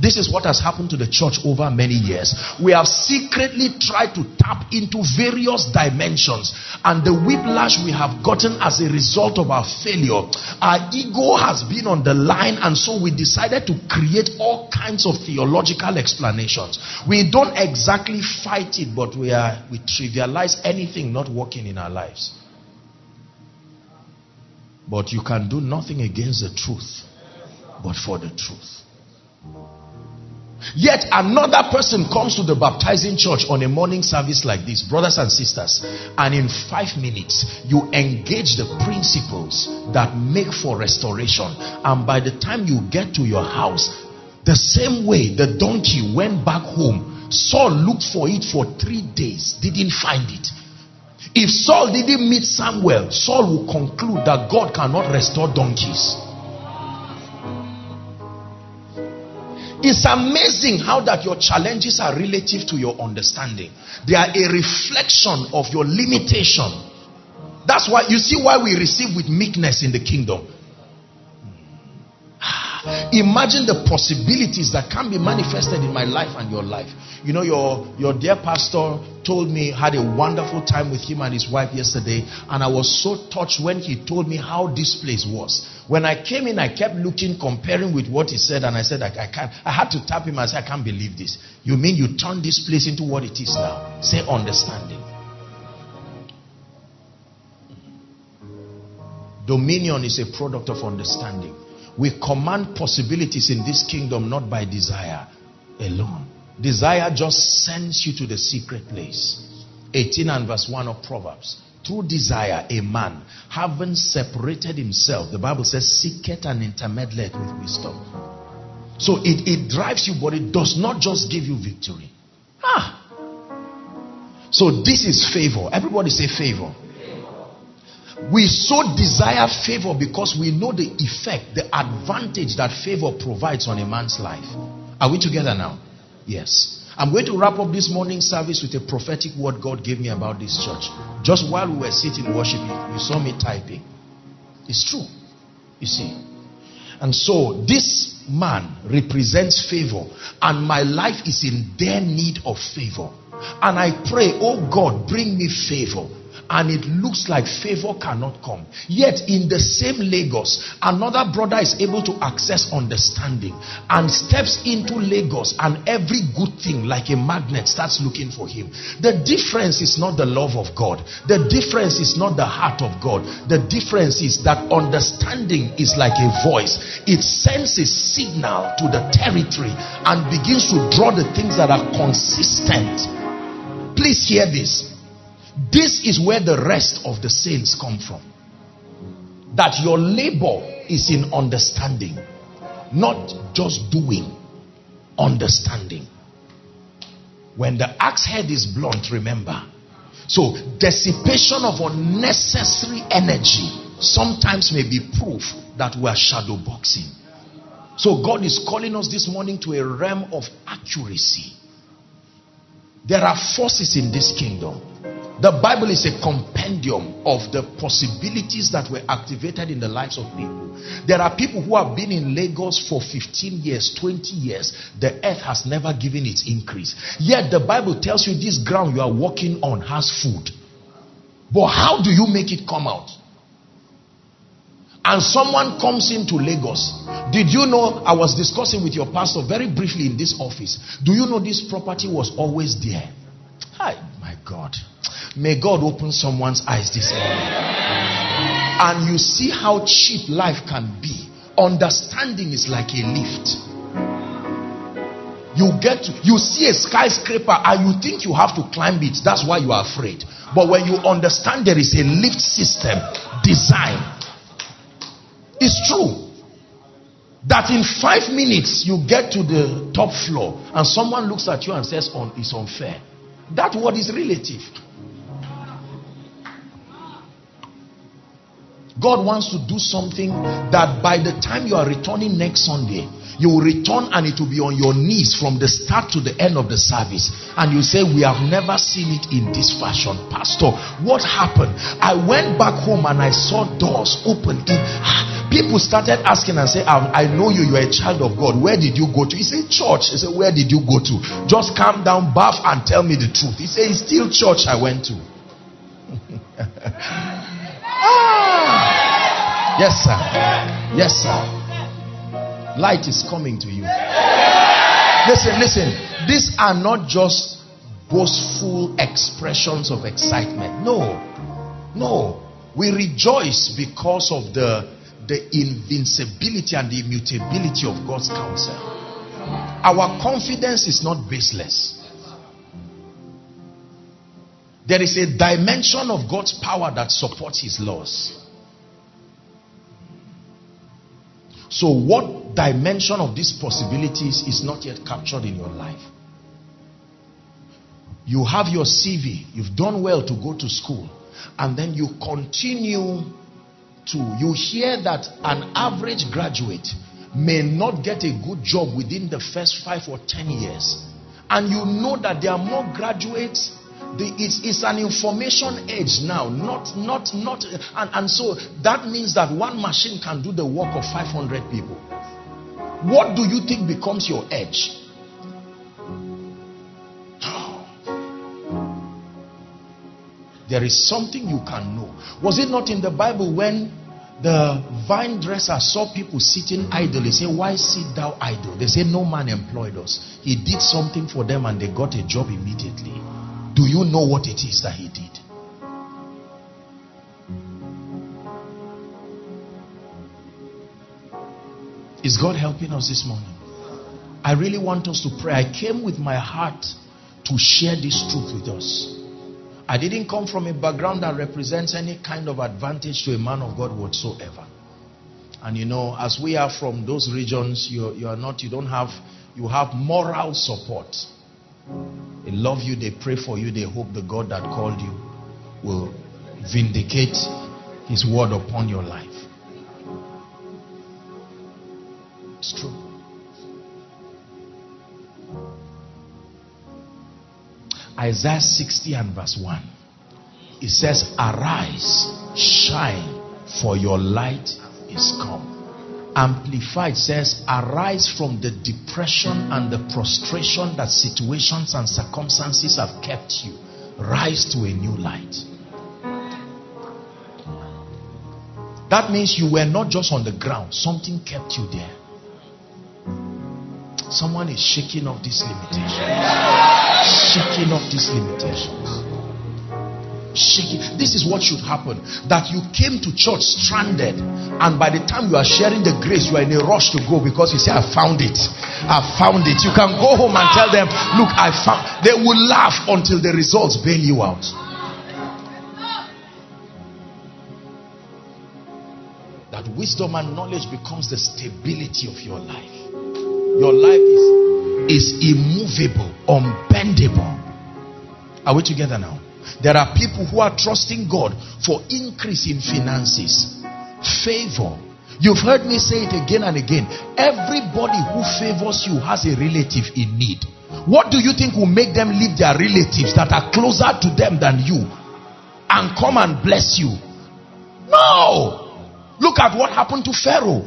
This is what has happened to the church over many years. We have secretly tried to tap into various dimensions, and the whiplash we have gotten as a result of our failure, our ego has been on the line, and so we decided to create all kinds of theological explanations. We don't exactly fight it, but we are we trivialize anything not working in our lives. But you can do nothing against the truth, but for the truth. Yet another person comes to the baptizing church on a morning service like this, brothers and sisters, and in five minutes you engage the principles that make for restoration. And by the time you get to your house, the same way the donkey went back home, Saul looked for it for three days, didn't find it. If Saul didn't meet Samuel, Saul would conclude that God cannot restore donkeys. It's amazing how that your challenges are relative to your understanding. They are a reflection of your limitation. That's why you see why we receive with meekness in the kingdom. Imagine the possibilities that can be manifested in my life and your life. You know, your, your dear pastor told me, had a wonderful time with him and his wife yesterday, and I was so touched when he told me how this place was. When I came in, I kept looking, comparing with what he said, and I said, I, I can't. I had to tap him and say, I can't believe this. You mean you turned this place into what it is now? Say understanding. Dominion is a product of understanding. We command possibilities in this kingdom not by desire alone. Desire just sends you to the secret place. 18 and verse 1 of Proverbs. Through desire, a man, having separated himself, the Bible says, seeketh and intermediate with wisdom. So it, it drives you, but it does not just give you victory. Ah. So this is favor. Everybody say favor. We so desire favor because we know the effect, the advantage that favor provides on a man's life. Are we together now? Yes. I'm going to wrap up this morning service with a prophetic word God gave me about this church. Just while we were sitting worshiping, you saw me typing. It's true. You see. And so this man represents favor, and my life is in their need of favor. And I pray, oh God, bring me favor and it looks like favor cannot come. Yet in the same Lagos, another brother is able to access understanding and steps into Lagos and every good thing like a magnet starts looking for him. The difference is not the love of God. The difference is not the heart of God. The difference is that understanding is like a voice. It sends a signal to the territory and begins to draw the things that are consistent. Please hear this. This is where the rest of the saints come from. That your labor is in understanding, not just doing, understanding. When the axe head is blunt, remember. So, dissipation of unnecessary energy sometimes may be proof that we are shadow boxing. So, God is calling us this morning to a realm of accuracy. There are forces in this kingdom The Bible is a compendium of the possibilities that were activated in the lives of people. There are people who have been in Lagos for 15 years, 20 years. The earth has never given its increase. Yet the Bible tells you this ground you are walking on has food. But how do you make it come out? And someone comes into Lagos. Did you know? I was discussing with your pastor very briefly in this office. Do you know this property was always there? Hi, my God. May God open someone's eyes this morning. And you see how cheap life can be. Understanding is like a lift. You get to, you see a skyscraper and you think you have to climb it. That's why you are afraid. But when you understand there is a lift system design, it's true that in five minutes you get to the top floor and someone looks at you and says, "On it's unfair." That word is relative. God wants to do something that by the time you are returning next Sunday, you will return and it will be on your knees from the start to the end of the service. And you say, We have never seen it in this fashion. Pastor, what happened? I went back home and I saw doors open. Ah, people started asking and say, I, I know you, you are a child of God. Where did you go to? He said, Church. He said, Where did you go to? Just calm down, bath, and tell me the truth. He said, It's still church I went to. ah. Yes, sir. Yes, sir. Light is coming to you. Listen, listen. These are not just boastful expressions of excitement. No. No. We rejoice because of the, the invincibility and the immutability of God's counsel. Our confidence is not baseless. There is a dimension of God's power that supports his laws. So, what dimension of these possibilities is not yet captured in your life? You have your CV, you've done well to go to school, and then you continue to, you hear that an average graduate may not get a good job within the first five or ten years. And you know that there are more graduates the, it's, it's, an information age now, not, not, not, and, and so that means that one machine can do the work of 500 people. What do you think becomes your edge? There is something you can know. Was it not in the Bible when the vine dresser saw people sitting idle? He said, Why sit thou idle? They said, No man employed us. He did something for them and they got a job immediately. Do you know what it is that he did? Is God helping us this morning? I really want us to pray. I came with my heart to share this truth with us. I didn't come from a background that represents any kind of advantage to a man of God whatsoever. And you know, as we are from those regions, you, you are not, you don't have, you have moral support. They love you, they pray for you, they hope the God that called you will vindicate his word upon your life. It's true. Isaiah 60 and verse 1. It says, Arise, shine, for your light is come. Amplified says, Arise from the depression and the prostration that situations and circumstances have kept you. Rise to a new light. That means you were not just on the ground, something kept you there. Someone is shaking off these limitations. Shaking off these limitations shaking. This is what should happen. That you came to church stranded, and by the time you are sharing the grace, you are in a rush to go because you say, I found it. I found it. You can go home and tell them, Look, I found. They will laugh until the results bail you out. That wisdom and knowledge becomes the stability of your life. Your life is, is immovable, unbendable. Are we together now? There are people who are trusting God for increase in finances, favor. You've heard me say it again and again. Everybody who favors you has a relative in need. What do you think will make them leave their relatives that are closer to them than you and come and bless you. No. Look at what happened to Pharaoh.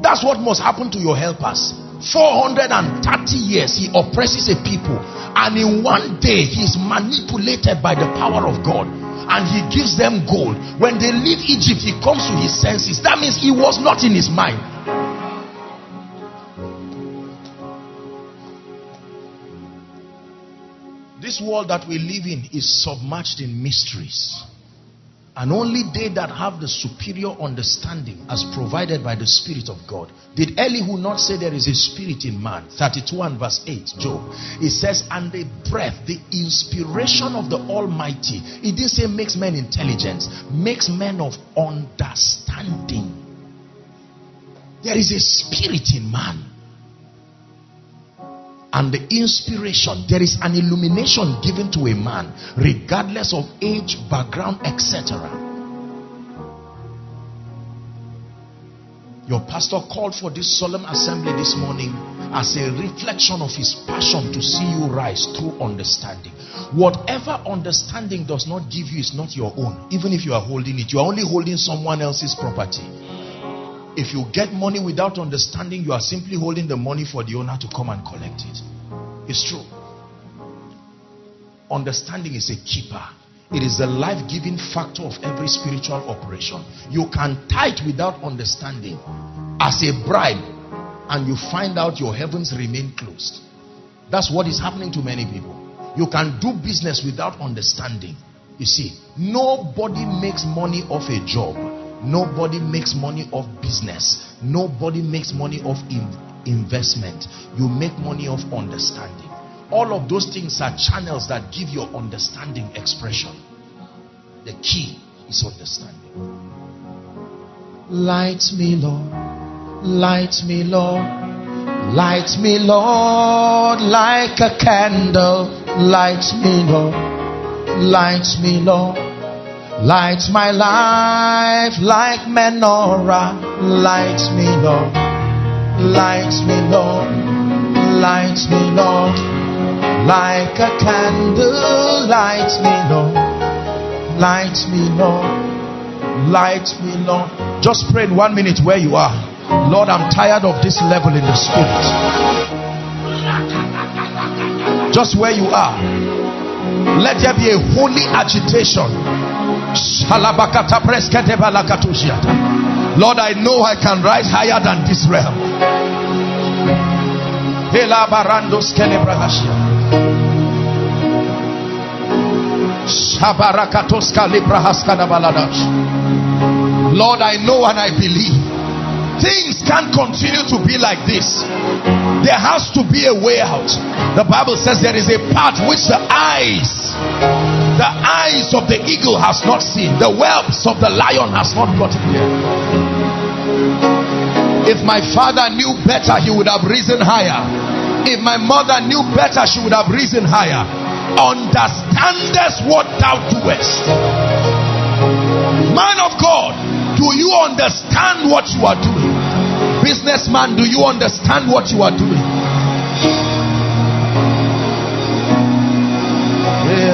That's what must happen to your helpers. 430 years he oppresses a people and in one day he is manipulated by the power of God and he gives them gold. When they leave Egypt, he comes to his senses. That means he was not in his mind. This world that we live in is submerged in mysteries. And only they that have the superior understanding as provided by the Spirit of God. Did Elihu not say there is a spirit in man? 32 and verse 8, Job. It says, and the breath, the inspiration of the Almighty. It didn't say makes men intelligent, makes men of understanding. There is a spirit in man and the inspiration there is an illumination given to a man regardless of age background etc your pastor called for this solemn assembly this morning as a reflection of his passion to see you rise through understanding. Whatever understanding does not give you is not your own even if you are holding it. You are only holding someone else's property if you get money without understanding, you are simply holding the money for the owner to come and collect it. It's true. Understanding is a keeper. It is the life-giving factor of every spiritual operation. You can tithe without understanding as a bribe and you find out your heavens remain closed. That's what is happening to many people. You can do business without understanding. You see, nobody makes money off a job Nobody makes money off business. Nobody makes money in investment. You make money off understanding. All of those things are channels that give your understanding expression. The key is understanding. Light me, Lord. Light me, Lord. Light me, Lord, like a candle. Light me, Lord. Light me, Lord Light my life like menorah. Light me, Lord. Light me, Lord. Light me, Lord. Like a candle. Light me, Lord. Light me, Lord. Light me, Lord. Just pray in one minute where you are. Lord, I'm tired of this level in the spirit. Just where you are. Let there be a holy agitation Lord, I know I can rise higher than this realm. Lord, I know and I believe things can't continue to be like this. There has to be a way out. The Bible says there is a path which the eyes the eyes of the eagle has not seen, the whelps of the lion has not gotten there. If my father knew better, he would have risen higher. If my mother knew better, she would have risen higher. Understandest what thou doest. Man of God, do you understand what you are doing? Businessman, do you understand what you are doing?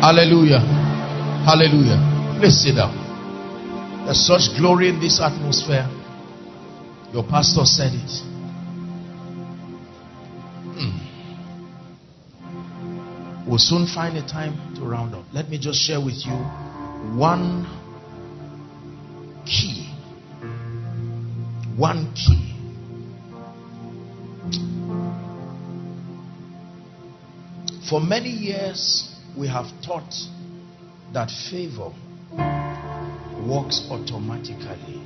Hallelujah. Hallelujah. Please sit down. There's such glory in this atmosphere. Your pastor said it. Hmm. We'll soon find a time to round up. Let me just share with you one key. One key. For many years, we have taught that favor, works automatically.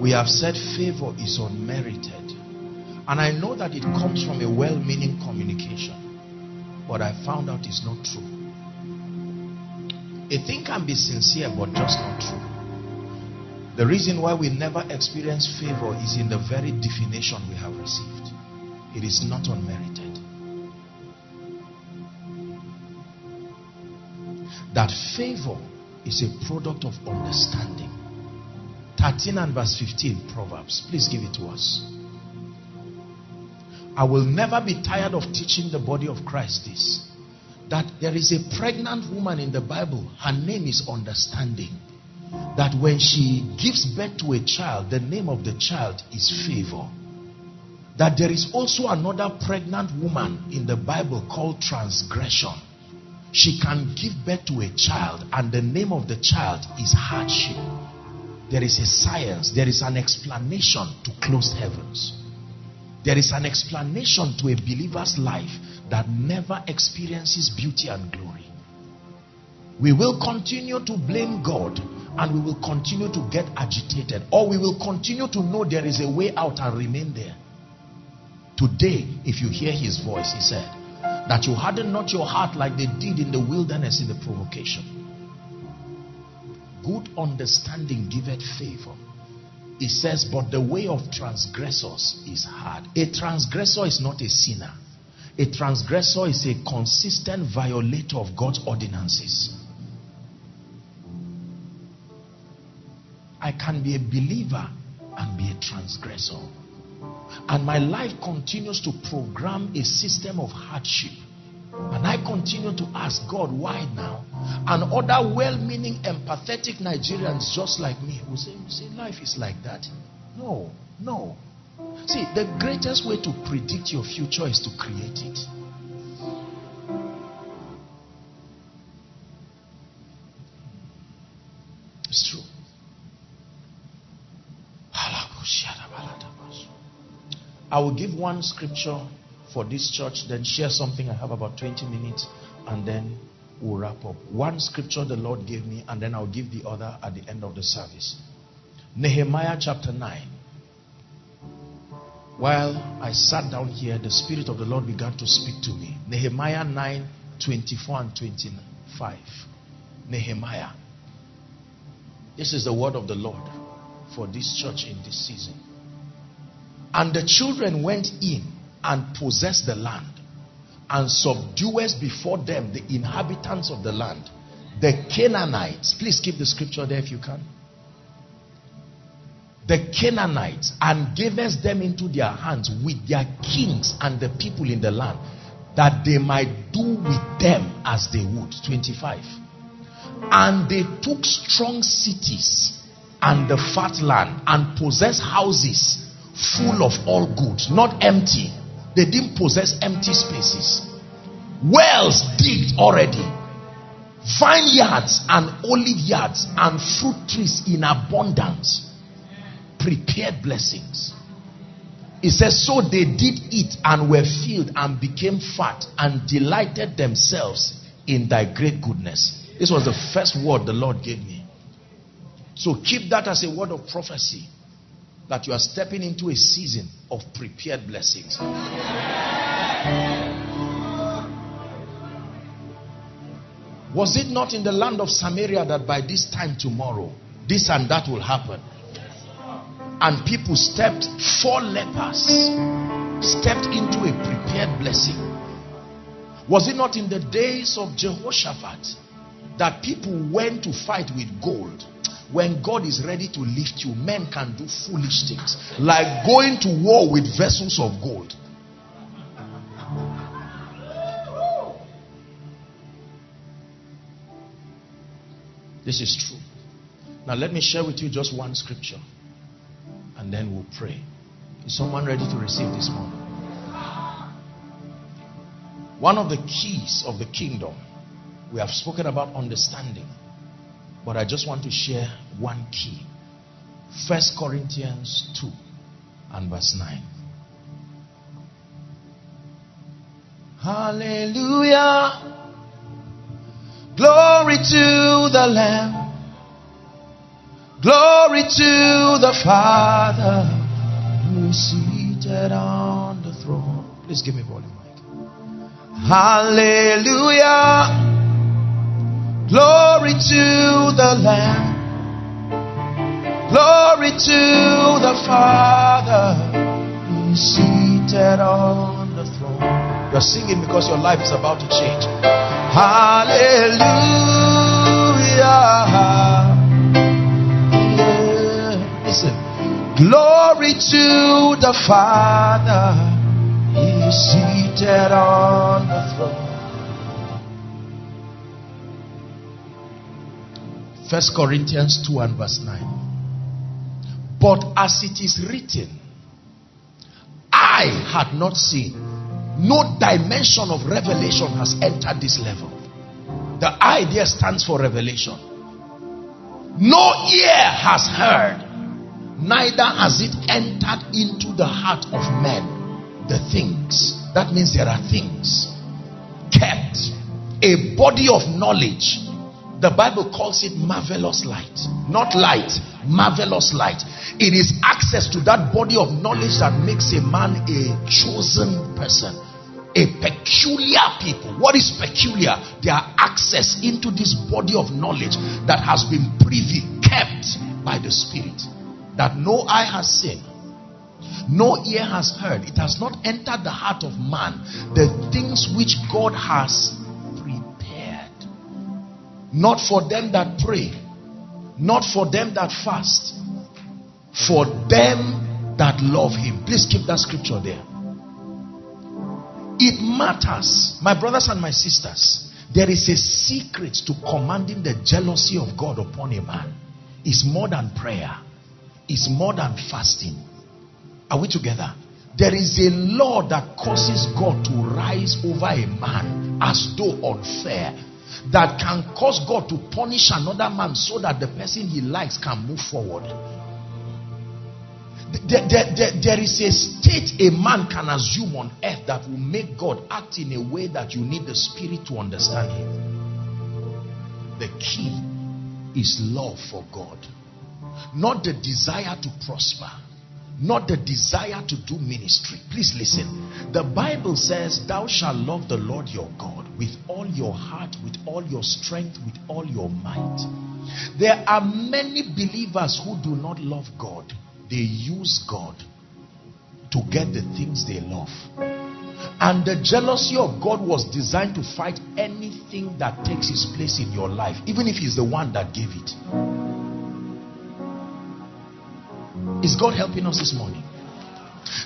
We have said favor is unmerited. And I know that it comes from a well meaning communication. But I found out it's not true. A thing can be sincere, but just not true. The reason why we never experience favor is in the very definition we have received. It is not unmerited. That favor is a product of understanding. 13 and verse 15, Proverbs. Please give it to us. I will never be tired of teaching the body of Christ this. That there is a pregnant woman in the Bible. Her name is understanding that when she gives birth to a child, the name of the child is favor. That there is also another pregnant woman in the Bible called transgression. She can give birth to a child, and the name of the child is hardship. There is a science, there is an explanation to closed heavens. There is an explanation to a believer's life that never experiences beauty and glory. We will continue to blame God and we will continue to get agitated or we will continue to know there is a way out and remain there. Today, if you hear his voice, he said, that you harden not your heart like they did in the wilderness in the provocation. Good understanding giveth favor. It says, but the way of transgressors is hard. A transgressor is not a sinner. A transgressor is a consistent violator of God's ordinances. I can be a believer and be a transgressor. And my life continues to program a system of hardship. And I continue to ask God, why now? And other well meaning, empathetic Nigerians just like me who say, say, life is like that. No, no. See, the greatest way to predict your future is to create it. It's true. I will give one scripture for this church, then share something. I have about 20 minutes, and then we'll wrap up. One scripture the Lord gave me, and then I'll give the other at the end of the service. Nehemiah chapter 9. While I sat down here, the Spirit of the Lord began to speak to me. Nehemiah 9 24 and 25. Nehemiah. This is the word of the Lord for this church in this season. And the children went in and possessed the land and subdued before them the inhabitants of the land, the Canaanites. Please keep the scripture there if you can. The Canaanites and gave us them into their hands with their kings and the people in the land that they might do with them as they would. 25. And they took strong cities and the fat land and possessed houses full of all goods, not empty. They didn't possess empty spaces. Wells digged already. Vineyards and olive yards and fruit trees in abundance. Prepared blessings. It says, So they did eat and were filled and became fat and delighted themselves in thy great goodness. This was the first word the Lord gave me. So keep that as a word of prophecy that you are stepping into a season of prepared blessings. Was it not in the land of Samaria that by this time tomorrow, this and that will happen? And people stepped, four lepers stepped into a prepared blessing. Was it not in the days of Jehoshaphat that people went to fight with gold? When God is ready to lift you, men can do foolish things. Like going to war with vessels of gold. This is true. Now, let me share with you just one scripture and then we'll pray. Is someone ready to receive this morning? One of the keys of the kingdom, we have spoken about understanding. But I just want to share one key. First Corinthians 2 and verse 9. Hallelujah. Glory to the Lamb. Glory to the Father who is seated on the throne. Please give me volume, Mike. Hallelujah. Glory to the Lamb. Glory to the Father seated on the throne. You're singing because your life is about to change. Hallelujah. Yeah. Listen. Glory to the Father. He is seated on the throne. First Corinthians 2 and verse 9. But as it is written, I had not seen, no dimension of revelation has entered this level. The idea stands for revelation. No ear has heard, neither has it entered into the heart of men the things. That means there are things kept, a body of knowledge. The Bible calls it marvelous light, not light, marvelous light. It is access to that body of knowledge that makes a man a chosen person, a peculiar people. What is peculiar? Their access into this body of knowledge that has been privy, kept by the Spirit, that no eye has seen, no ear has heard. It has not entered the heart of man the things which God has not for them that pray, not for them that fast for them that love him. Please keep that scripture there. It matters, my brothers and my sisters. There is a secret to commanding the jealousy of God upon a man. It's more than prayer, it's more than fasting. Are we together? There is a law that causes God to rise over a man as though unfair, that can cause God to punish another man so that the person he likes can move forward. There, there, there, there is a state a man can assume on earth that will make God act in a way that you need the spirit to understand him. The key is love for God, not the desire to prosper, not the desire to do ministry. Please listen. The Bible says, Thou shalt love the Lord your God with all your heart, with all your strength, with all your might. There are many believers who do not love God they use God to get the things they love. And the jealousy of God was designed to fight anything that takes his place in your life, even if he's the one that gave it. Is God helping us this morning?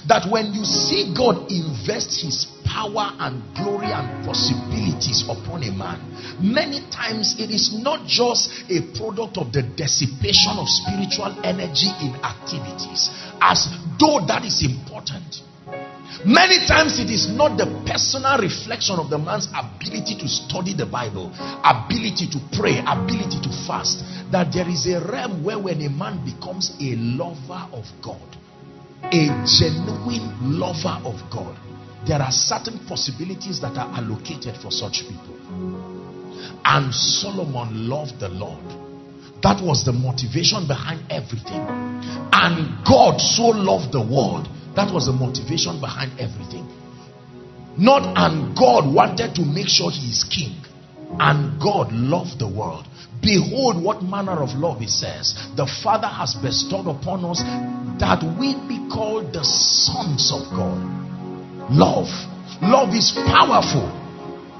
That when you see God invest his power and glory and possibilities upon a man, many times it is not just a product of the dissipation of spiritual energy in activities, as though that is important. Many times it is not the personal reflection of the man's ability to study the Bible, ability to pray, ability to fast, that there is a realm where when a man becomes a lover of God, a genuine lover of God, there are certain possibilities that are allocated for such people. And Solomon loved the Lord. That was the motivation behind everything. And God so loved the world. That was the motivation behind everything. Not and God wanted to make sure he is king. And God loved the world. Behold, what manner of love he says. The Father has bestowed upon us that we be called the sons of God. Love. Love is powerful.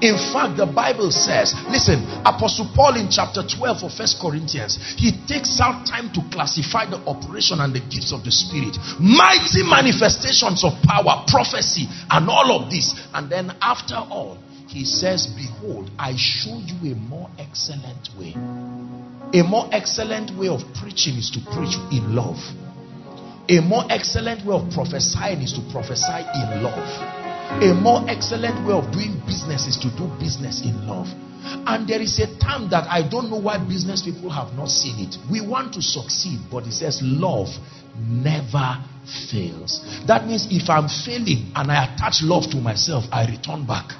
In fact, the Bible says, listen, Apostle Paul in chapter 12 of First Corinthians, he takes out time to classify the operation and the gifts of the Spirit. Mighty manifestations of power, prophecy, and all of this. And then after all, he says, Behold, I show you a more excellent way. A more excellent way of preaching is to preach in love. A more excellent way of prophesying is to prophesy in love. A more excellent way of doing business is to do business in love. And there is a term that I don't know why business people have not seen it. We want to succeed, but it says love never fails. That means if I'm failing and I attach love to myself, I return back.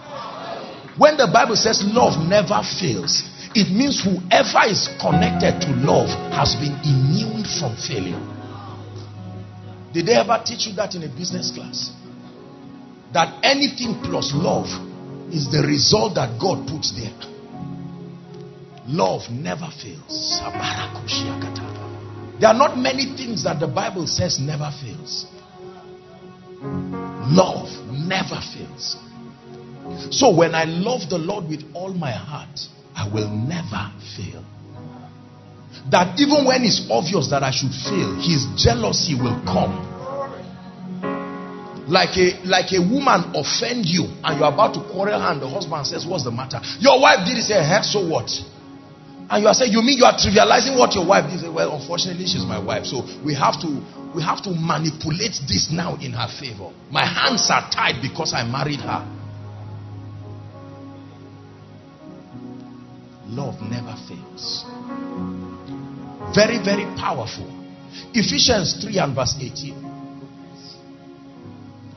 When the Bible says love never fails, it means whoever is connected to love has been immune from failure. Did they ever teach you that in a business class? That anything plus love is the result that God puts there. Love never fails. There are not many things that the Bible says never fails. Love never fails. So when I love the Lord with all my heart, I will never fail. That even when it's obvious that I should fail, his jealousy will come. Like a like a woman offend you and you're about to quarrel and the husband says, What's the matter? Your wife did it, say, so what? And you are saying, you mean you are trivializing what your wife did? Well, unfortunately, she's my wife. So we have to we have to manipulate this now in her favor. My hands are tied because I married her. Love never fails. Very, very powerful. Ephesians 3 and verse 18.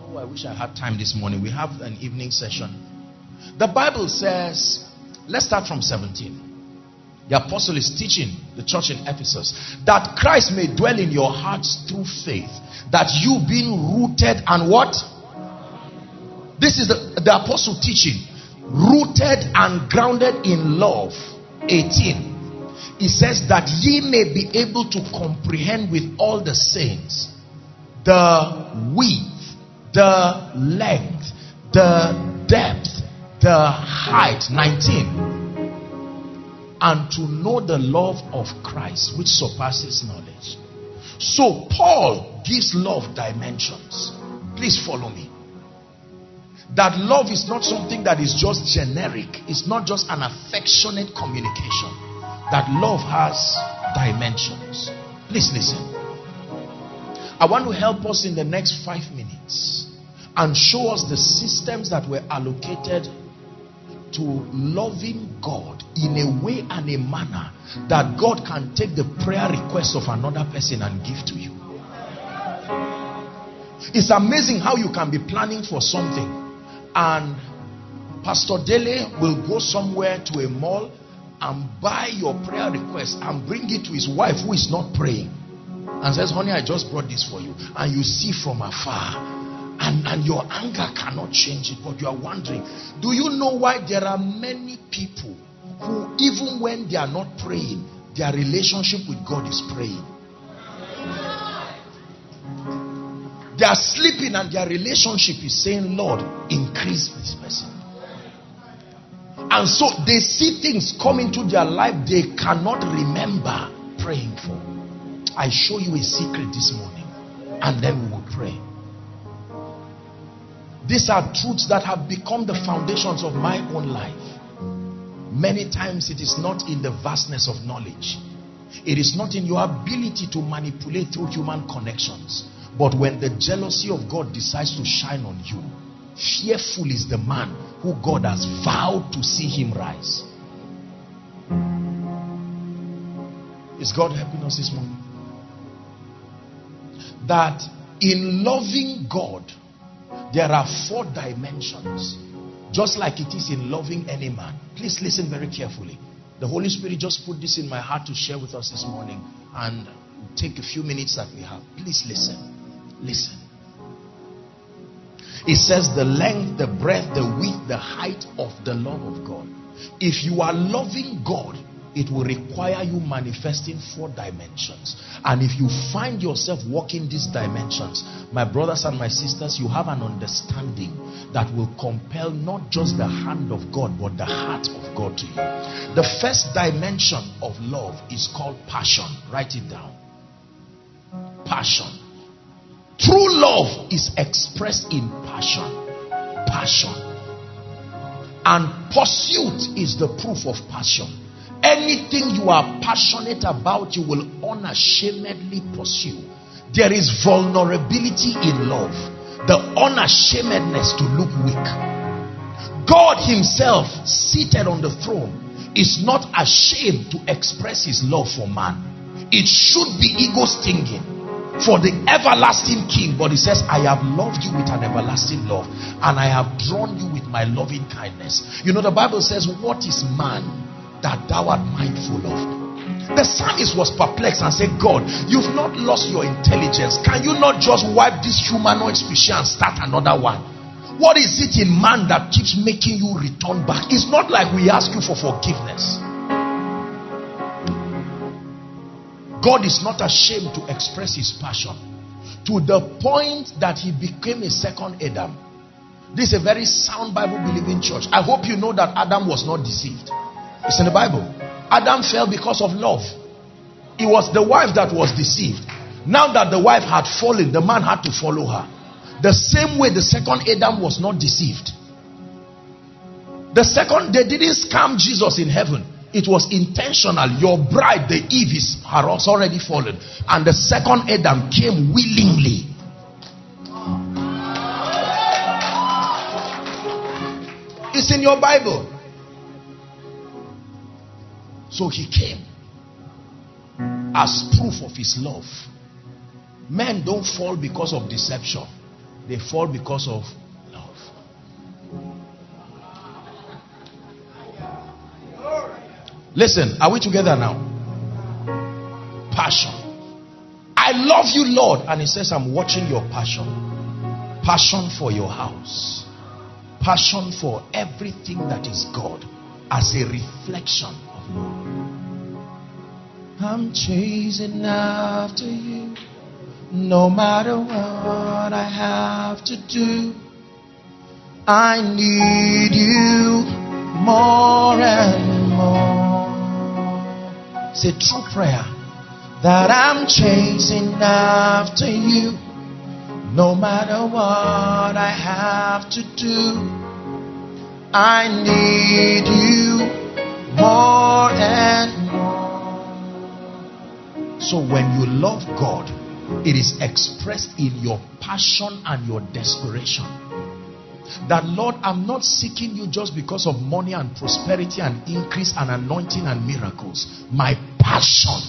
Oh, I wish I had time this morning. We have an evening session. The Bible says, let's start from 17 the apostle is teaching the church in Ephesus that Christ may dwell in your hearts through faith. That you being rooted and what? This is the, the apostle teaching. Rooted and grounded in love. 18. He says that ye may be able to comprehend with all the saints the width, the length, the depth, the height. 19 and to know the love of Christ, which surpasses knowledge. So, Paul gives love dimensions. Please follow me. That love is not something that is just generic, it's not just an affectionate communication. That love has dimensions. Please listen. I want to help us in the next five minutes and show us the systems that were allocated to loving God in a way and a manner that God can take the prayer request of another person and give to you. It's amazing how you can be planning for something and Pastor Dele will go somewhere to a mall and buy your prayer request and bring it to his wife who is not praying and says, Honey, I just brought this for you. And you see from afar and, and your anger cannot change it, but you are wondering, do you know why there are many people who, even when they are not praying, their relationship with God is praying? They are sleeping and their relationship is saying, Lord, increase this person. And so they see things come into their life they cannot remember praying for. I show you a secret this morning and then we will pray. These are truths that have become the foundations of my own life. Many times it is not in the vastness of knowledge. It is not in your ability to manipulate through human connections. But when the jealousy of God decides to shine on you, fearful is the man who God has vowed to see him rise. Is God helping us this morning? That in loving God, there are four dimensions. Just like it is in loving any man. Please listen very carefully. The Holy Spirit just put this in my heart to share with us this morning. And take a few minutes that we have. Please listen. Listen. It says the length, the breadth, the width, the height of the love of God. If you are loving God, it will require you manifesting four dimensions. And if you find yourself walking these dimensions, my brothers and my sisters, you have an understanding that will compel not just the hand of God, but the heart of God to you. The first dimension of love is called passion. Write it down. Passion. True love is expressed in passion. Passion. And pursuit is the proof of passion. Anything you are passionate about, you will unashamedly pursue. There is vulnerability in love, the unashamedness to look weak. God Himself, seated on the throne, is not ashamed to express His love for man. It should be ego stinging for the everlasting King, but He says, I have loved you with an everlasting love, and I have drawn you with my loving kindness. You know, the Bible says, What is man? that thou art mindful of. The psalmist was perplexed and said, God, you've not lost your intelligence. Can you not just wipe this humanoid species and start another one? What is it in man that keeps making you return back? It's not like we ask you for forgiveness. God is not ashamed to express his passion to the point that he became a second Adam. This is a very sound Bible believing church. I hope you know that Adam was not deceived. It's in the Bible. Adam fell because of love. It was the wife that was deceived. Now that the wife had fallen, the man had to follow her. The same way the second Adam was not deceived. The second, they didn't scam Jesus in heaven. It was intentional. Your bride, the Eve, is has already fallen. And the second Adam came willingly. It's in your Bible. So he came as proof of his love. Men don't fall because of deception, they fall because of Listen, are we together now? Passion. I love you, Lord. And he says, I'm watching your passion. Passion for your house. Passion for everything that is God as a reflection of love. I'm chasing after you. No matter what I have to do, I need you more and more. It's a true prayer that I'm chasing after you. No matter what I have to do, I need you more and more. So when you love God, it is expressed in your passion and your desperation. That Lord, I'm not seeking you just because of money and prosperity and increase and anointing and miracles. My passion,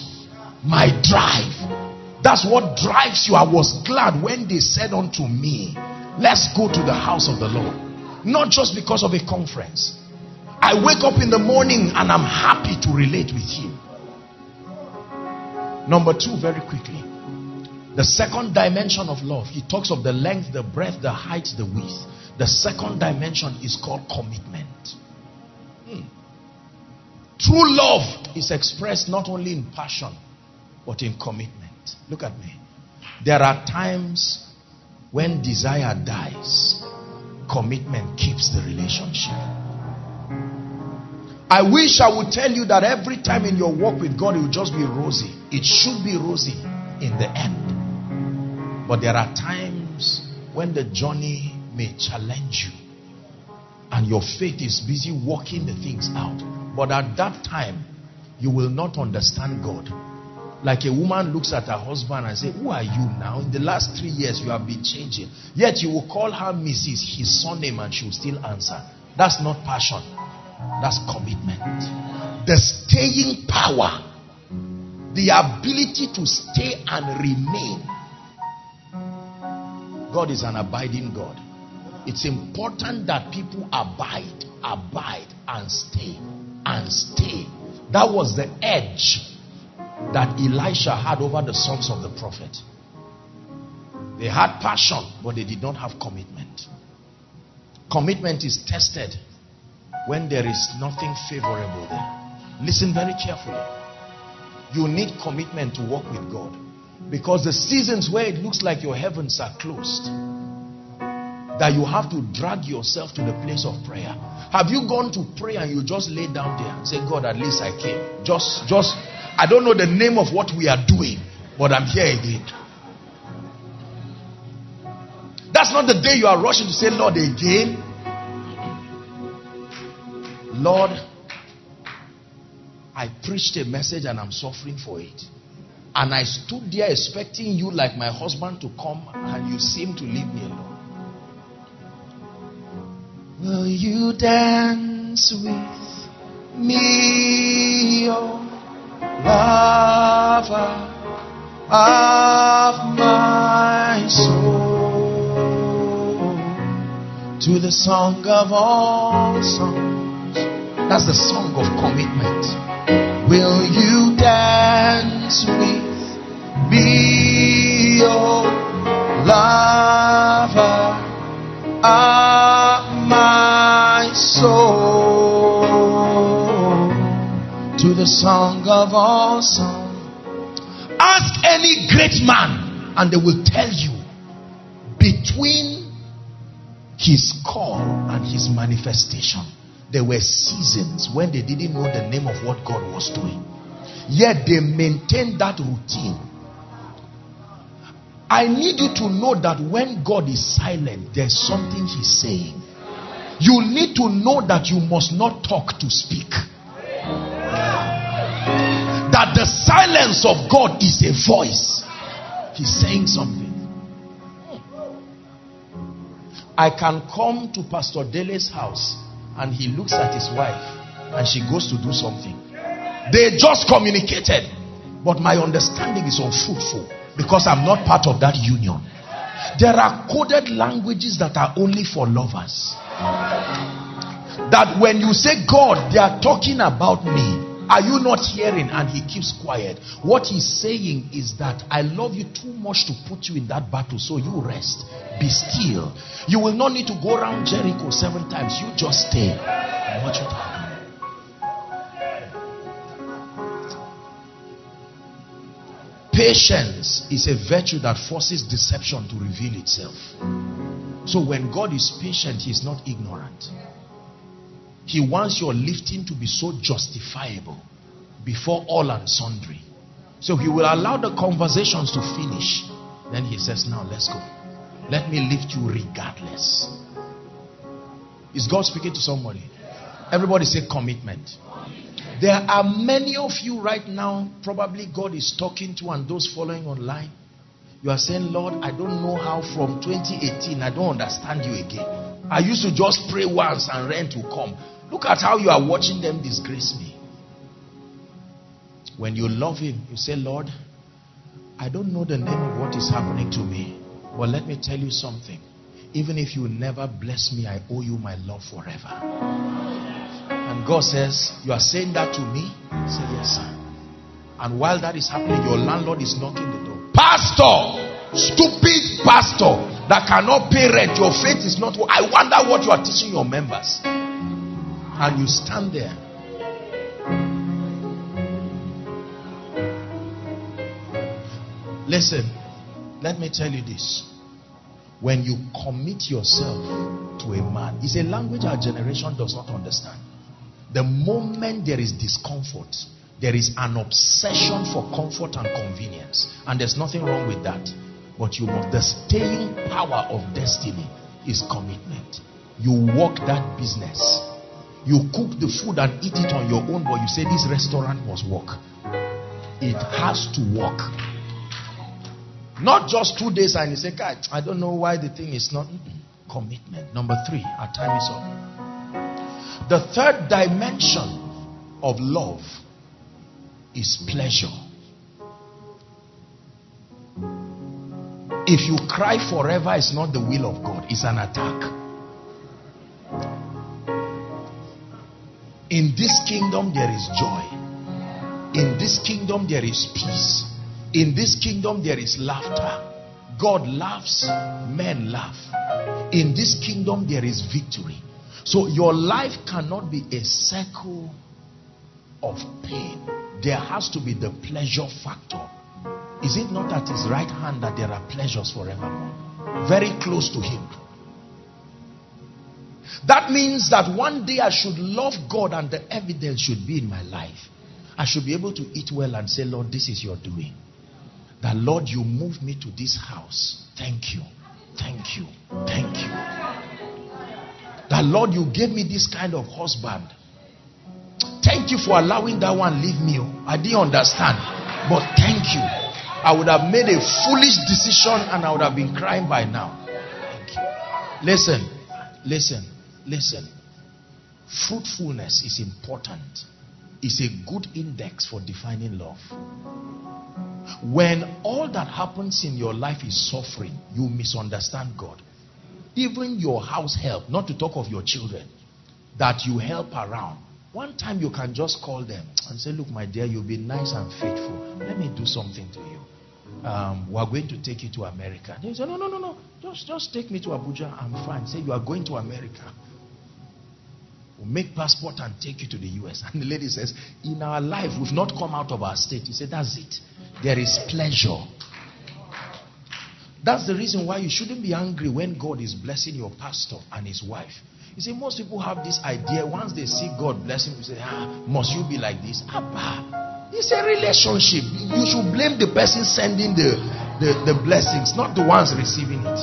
my drive. That's what drives you. I was glad when they said unto me, Let's go to the house of the Lord. Not just because of a conference. I wake up in the morning and I'm happy to relate with Him. Number two, very quickly. The second dimension of love, he talks of the length, the breadth, the height, the width. The second dimension is called commitment. Hmm. True love is expressed not only in passion, but in commitment. Look at me. There are times when desire dies, commitment keeps the relationship. I wish I would tell you that every time in your walk with God, it will just be rosy. It should be rosy in the end. But there are times when the journey may challenge you and your faith is busy working the things out. But at that time, you will not understand God. Like a woman looks at her husband and say, Who are you now? In the last three years, you have been changing. Yet you will call her Mrs. his surname and she will still answer. That's not passion. That's commitment. The staying power. The ability to stay and remain God is an abiding God. It's important that people abide, abide, and stay, and stay. That was the edge that Elisha had over the sons of the prophet. They had passion, but they did not have commitment. Commitment is tested when there is nothing favorable there. Listen very carefully. You need commitment to walk with God. Because the seasons where it looks like your heavens are closed, that you have to drag yourself to the place of prayer. Have you gone to pray and you just lay down there and say, God, at least I came. Just, just, I don't know the name of what we are doing, but I'm here again. That's not the day you are rushing to say, Lord, again. Lord, I preached a message and I'm suffering for it. And I stood there expecting you, like my husband, to come, and you seem to leave me alone. Will you dance with me, oh lover of my soul, to the song of all songs? That's the song of commitment. Will you dance with me, oh lover of soul? To the song of all songs. Ask any great man, and they will tell you between his call and his manifestation there were seasons when they didn't know the name of what God was doing. Yet they maintained that routine. I need you to know that when God is silent, there's something He's saying. You need to know that you must not talk to speak. That the silence of God is a voice. He's saying something. I can come to Pastor Dele's house and he looks at his wife and she goes to do something. They just communicated, but my understanding is unfruitful because I'm not part of that union. There are coded languages that are only for lovers. That when you say, God, they are talking about me. Are you not hearing? And he keeps quiet. What he's saying is that I love you too much to put you in that battle, so you rest. Be still. You will not need to go around Jericho seven times. You just stay watch it happen. Patience is a virtue that forces deception to reveal itself. So when God is patient, He is not ignorant. He wants your lifting to be so justifiable before all and sundry. So he will allow the conversations to finish. Then he says, Now let's go. Let me lift you regardless. Is God speaking to somebody? Everybody say commitment. There are many of you right now, probably God is talking to, and those following online. You are saying, Lord, I don't know how from 2018, I don't understand you again. I used to just pray once and rent will come. Look at how you are watching them disgrace me. When you love Him, you say, Lord, I don't know the name of what is happening to me, but let me tell you something. Even if you never bless me, I owe you my love forever. And God says, You are saying that to me? Say, Yes, sir. And while that is happening, your landlord is knocking the. Pastor, stupid pastor that cannot pay rent. Your faith is not. I wonder what you are teaching your members. And you stand there Listen, let me tell you this. When you commit yourself to a man, it's a language our generation does not understand. The moment there is discomfort, there is an obsession for comfort and convenience. And there's nothing wrong with that. But you must, the staying power of destiny is commitment. You work that business. You cook the food and eat it on your own, but you say this restaurant must work. It has to work. Not just two days and you say, God, I don't know why the thing is not commitment. Number three, our time is up. The third dimension of love is pleasure. If you cry forever, it's not the will of God, it's an attack. In this kingdom, there is joy. In this kingdom, there is peace. In this kingdom, there is laughter. God laughs, men laugh. In this kingdom, there is victory. So your life cannot be a circle of pain. There has to be the pleasure factor. Is it not at his right hand that there are pleasures forevermore? Very close to him. That means that one day I should love God and the evidence should be in my life. I should be able to eat well and say, Lord, this is your doing. That Lord, you moved me to this house. Thank you. Thank you. Thank you. That Lord, you gave me this kind of husband. Thank you for allowing that one leave me. Oh. I didn't understand. But thank you. I would have made a foolish decision and I would have been crying by now. Listen, listen, listen. Fruitfulness is important. It's a good index for defining love. When all that happens in your life is suffering, you misunderstand God. Even your house help, not to talk of your children, that you help around, One time you can just call them and say, Look, my dear, you've been nice and faithful. Let me do something to you. Um, we're going to take you to America. They say, No, no, no, no. Just, just take me to Abuja. I'm fine. Say, You are going to America. We'll make passport and take you to the US. And the lady says, In our life, we've not come out of our state. He said, That's it. There is pleasure. That's the reason why you shouldn't be angry when God is blessing your pastor and his wife. You see, most people have this idea once they see God blessing, you say, ah, must you be like this? Abba, it's a relationship. You should blame the person sending the, the, the blessings, not the ones receiving it.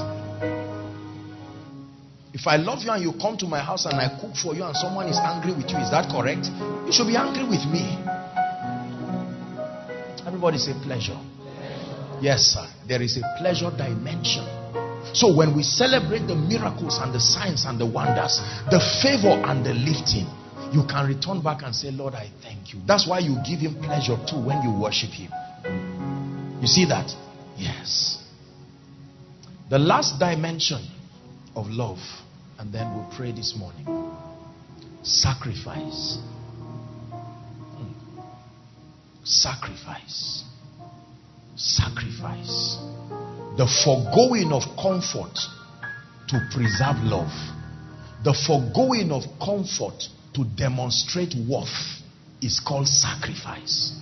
If I love you and you come to my house and I cook for you and someone is angry with you, is that correct? You should be angry with me. Everybody say pleasure. Yes, sir. There is a pleasure dimension. So when we celebrate the miracles and the signs and the wonders, the favor and the lifting, you can return back and say, Lord, I thank you. That's why you give him pleasure too when you worship him. You see that? Yes. The last dimension of love, and then we'll pray this morning. Sacrifice. Hmm. Sacrifice. Sacrifice the foregoing of comfort to preserve love, the foregoing of comfort to demonstrate worth is called sacrifice.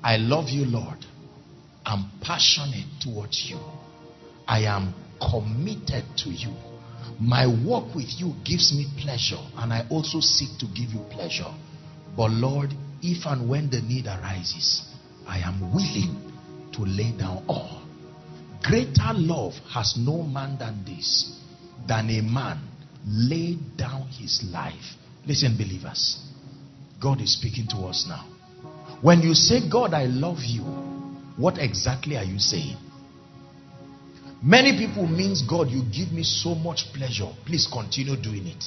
I love you, Lord. I'm passionate towards you. I am committed to you. My work with you gives me pleasure, and I also seek to give you pleasure. But Lord, if and when the need arises, I am willing to lay down all. Greater love has no man than this, than a man laid down his life. Listen, believers, God is speaking to us now. When you say, God, I love you, what exactly are you saying? Many people means, God, you give me so much pleasure. Please continue doing it.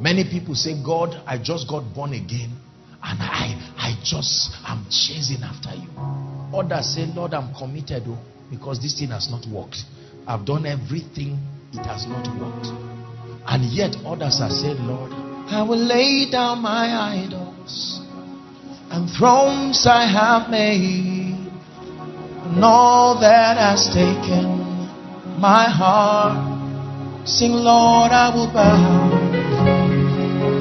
Many people say, God, I just got born again and I, I just am chasing after you. Others say, Lord, I'm committed oh, because this thing has not worked. I've done everything, it has not worked. And yet others are saying, Lord, I will lay down my idols and thrones I have made and all that has taken my heart. Sing, Lord, I will bow.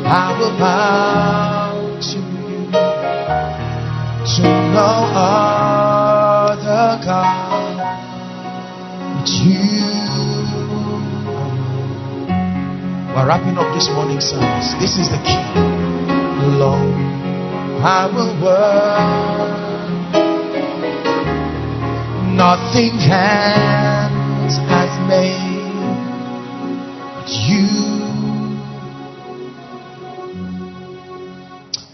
I will bow to you, to no other God but you. We're wrapping up this morning service. This is the key. Lord, I will work. Nothing hands has made but you.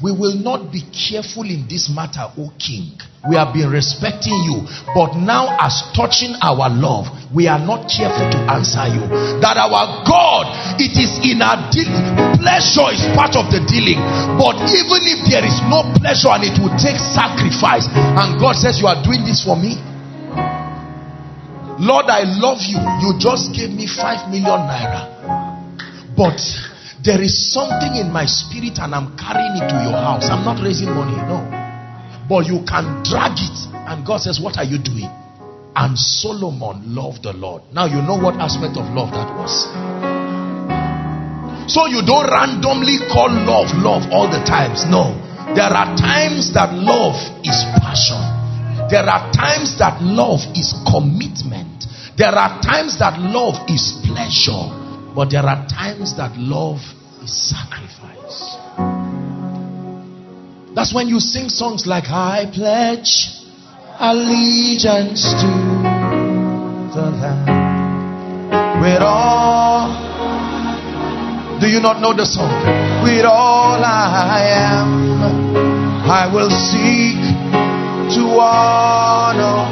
We will not be careful in this matter, O King. We have been respecting you, but now, as touching our love, we are not careful to answer you. That our God, it is in our dealing. Pleasure is part of the dealing, but even if there is no pleasure and it will take sacrifice, and God says, You are doing this for me, Lord, I love you. You just gave me five million naira, but there is something in my spirit and I'm carrying it to your house. I'm not raising money, no. But you can drag it. And God says, What are you doing? And Solomon loved the Lord. Now you know what aspect of love that was. So you don't randomly call love love all the times. No. There are times that love is passion. There are times that love is commitment. There are times that love is pleasure. But there are times that love is sacrifice. That's when you sing songs like I pledge allegiance to the land. with all. Do you not know the song? With all I am, I will seek to honor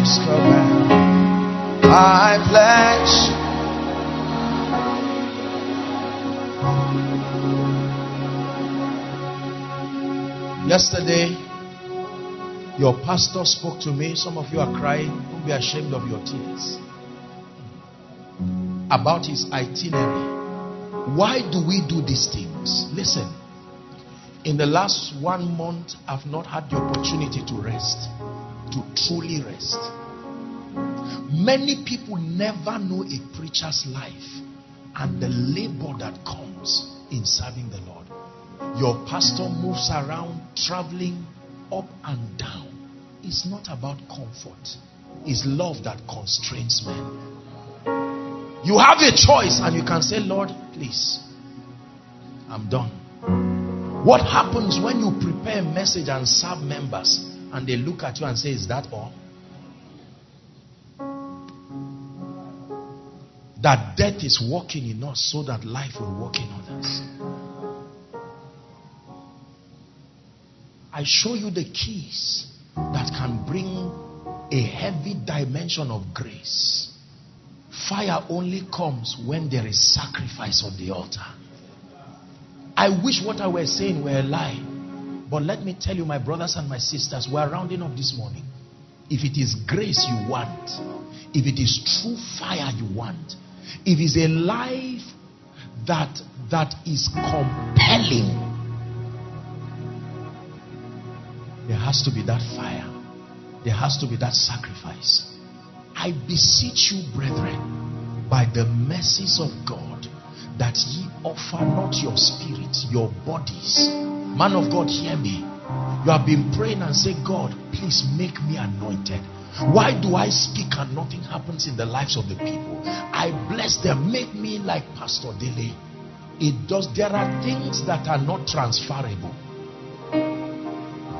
His command. I pledge Yesterday, your pastor spoke to me. Some of you are crying. Don't be ashamed of your tears. about his itinerary. Why do we do these things? Listen, in the last one month, I've not had the opportunity to rest, to truly rest. Many people never know a preacher's life and the labor that comes in serving the Lord. Your pastor moves around, traveling up and down. It's not about comfort, it's love that constrains men. You have a choice, and you can say, Lord, please, I'm done. What happens when you prepare a message and serve members and they look at you and say, Is that all? That death is working in us so that life will work in others. I show you the keys that can bring a heavy dimension of grace. Fire only comes when there is sacrifice on the altar. I wish what I were saying were a lie. But let me tell you, my brothers and my sisters, we're rounding up this morning. If it is grace you want, if it is true fire you want, if it's a life that that is compelling, there has to be that fire. There has to be that sacrifice. I beseech you, brethren, by the mercies of God, that ye offer not your spirit, your bodies. Man of God, hear me. You have been praying and say, God, please make me anointed. Why do I speak and nothing happens in the lives of the people? I bless them. Make me like Pastor Dele. It does. There are things that are not transferable.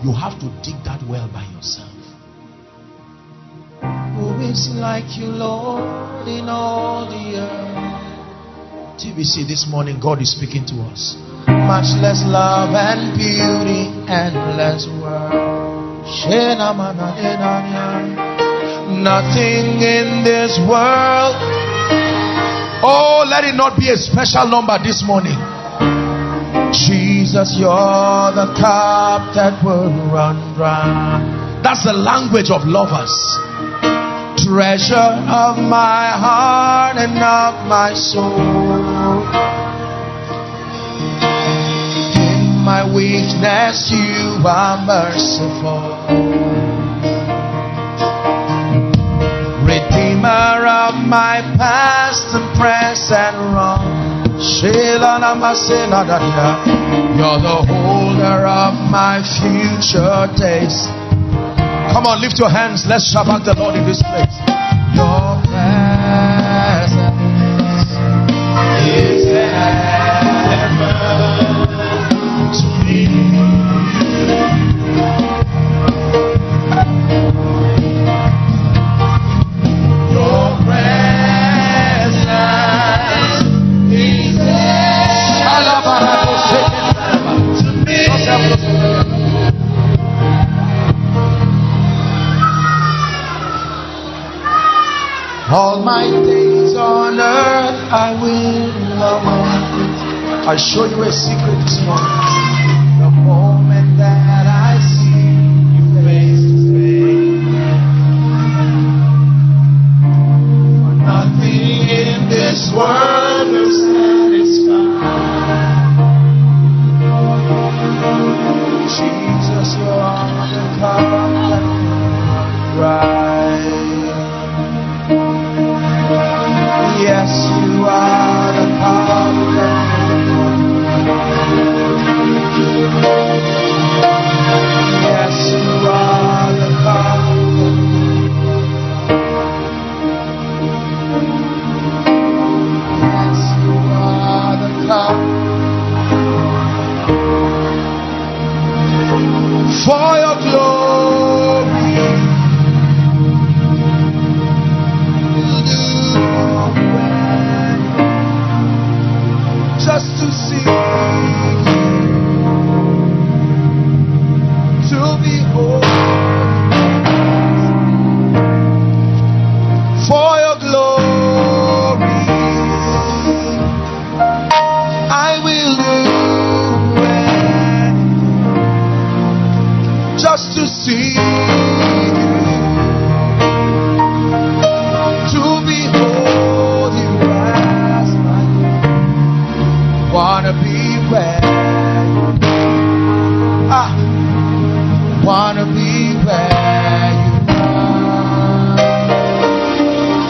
You have to dig that well by yourself. Who is like you, Lord, in all the earth? TBC this morning, God is speaking to us. Much less love and beauty and less worth. Nothing in this world. Oh, let it not be a special number this morning. Jesus, you're the cup that will run dry. That's the language of lovers treasure of my heart and of my soul. In my weakness, you are merciful. Redeemer of my past and present wrong. You're the holder of my future days. Come on, lift your hands. Let's shout out the Lord in this place. My days on earth I will you. I'll show you a secret this morning. The moment that I see you face to face, nothing in this world wanna be where you are.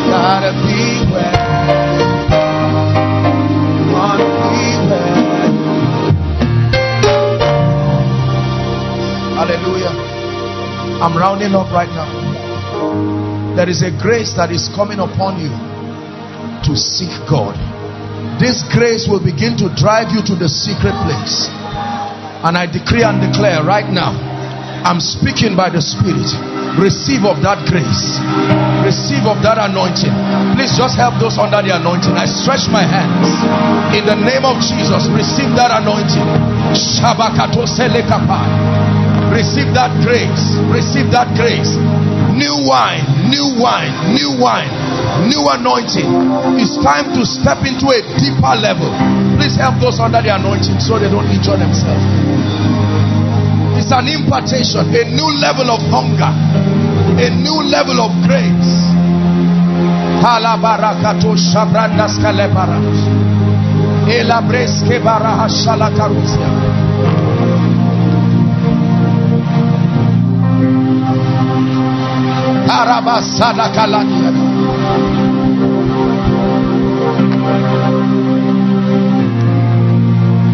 Gotta be where you wanna be where. Hallelujah. I'm rounding up right now. There is a grace that is coming upon you to seek God. This grace will begin to drive you to the secret place. And I decree and declare right now I'm speaking by the Spirit. Receive of that grace. Receive of that anointing. Please just help those under the anointing. I stretch my hands. In the name of Jesus, receive that anointing. Receive that grace. Receive that grace. New wine, new wine, new wine, new anointing. It's time to step into a deeper level. Please help those under the anointing so they don't injure themselves. It's an impartation, a new level of hunger, a new level of grace.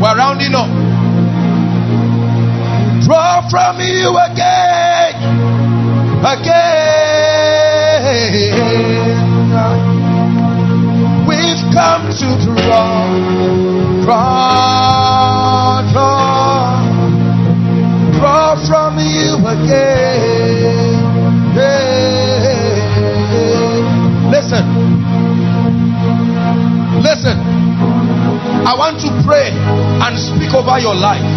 We're rounding up. From you again, again. We've come to draw, draw, draw, draw from you again. Listen. Listen. I want to pray and speak over your life.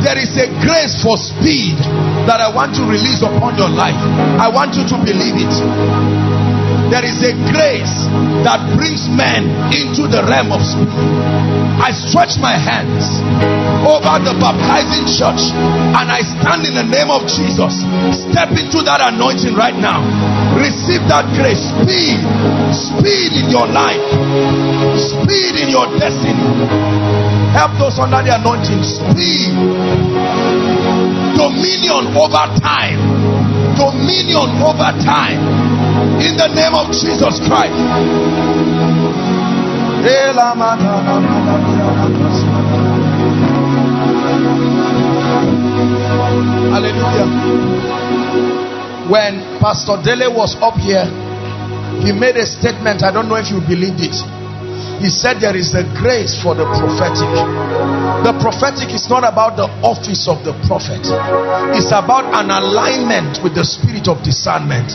There is a grace for speed that I want to release upon your life. I want you to believe it. There is a grace that brings men into the realm of speed. I stretch my hands over the baptizing church and I stand in the name of Jesus. Step into that anointing right now. Receive that grace. Speed. Speed in your life. Speed in your destiny. Help those under the anointing. Speed. Dominion over time. Dominion over time in the name of Jesus Christ. Hallelujah. When Pastor Dele was up here, he made a statement. I don't know if you believed it. He said there is a grace for the prophetic. The prophetic is not about the office of the prophet, it's about an alignment with the spirit of discernment.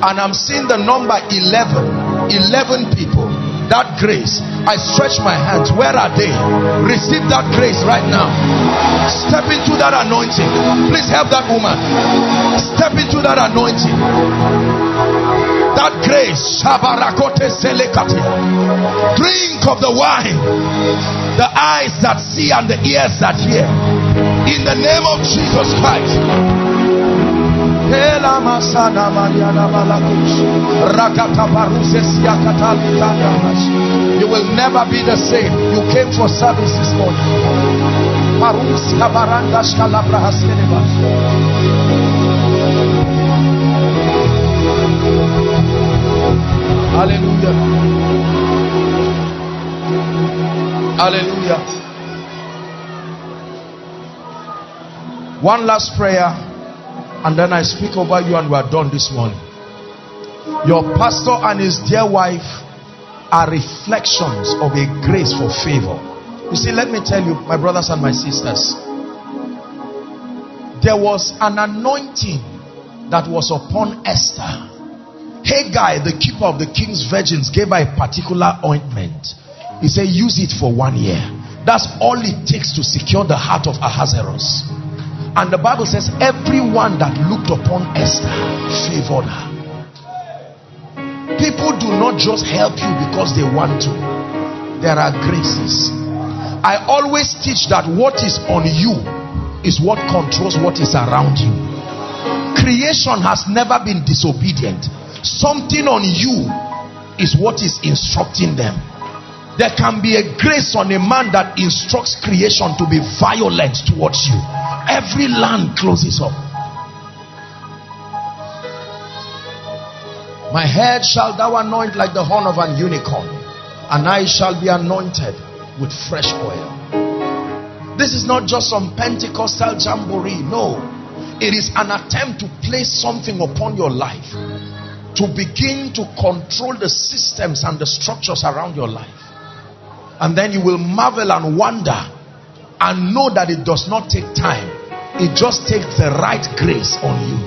And I'm seeing the number 11 11 people. That grace I stretch my hands. Where are they? Receive that grace right now. Step into that anointing. Please help that woman. Step into that anointing that grace drink of the wine the eyes that see and the ears that hear. In the name of Jesus Christ. You will never be the same. You came for service this morning. Hallelujah. Hallelujah. One last prayer and then I speak over you and we are done this morning. Your pastor and his dear wife are reflections of a grace for favor. You see, let me tell you, my brothers and my sisters, there was an anointing that was upon Esther. Hegai, the keeper of the king's virgins, gave her a particular ointment. He said, use it for one year. That's all it takes to secure the heart of Ahasuerus. And the Bible says, everyone that looked upon Esther favored her. People do not just help you because they want to, there are graces. I always teach that what is on you is what controls what is around you. Creation has never been disobedient. Something on you is what is instructing them. There can be a grace on a man that instructs creation to be violent towards you every land closes up. My head shall thou anoint like the horn of an unicorn, and I shall be anointed with fresh oil. This is not just some Pentecostal jamboree. No. It is an attempt to place something upon your life to begin to control the systems and the structures around your life. And then you will marvel and wonder and know that it does not take time. It just takes the right grace on you.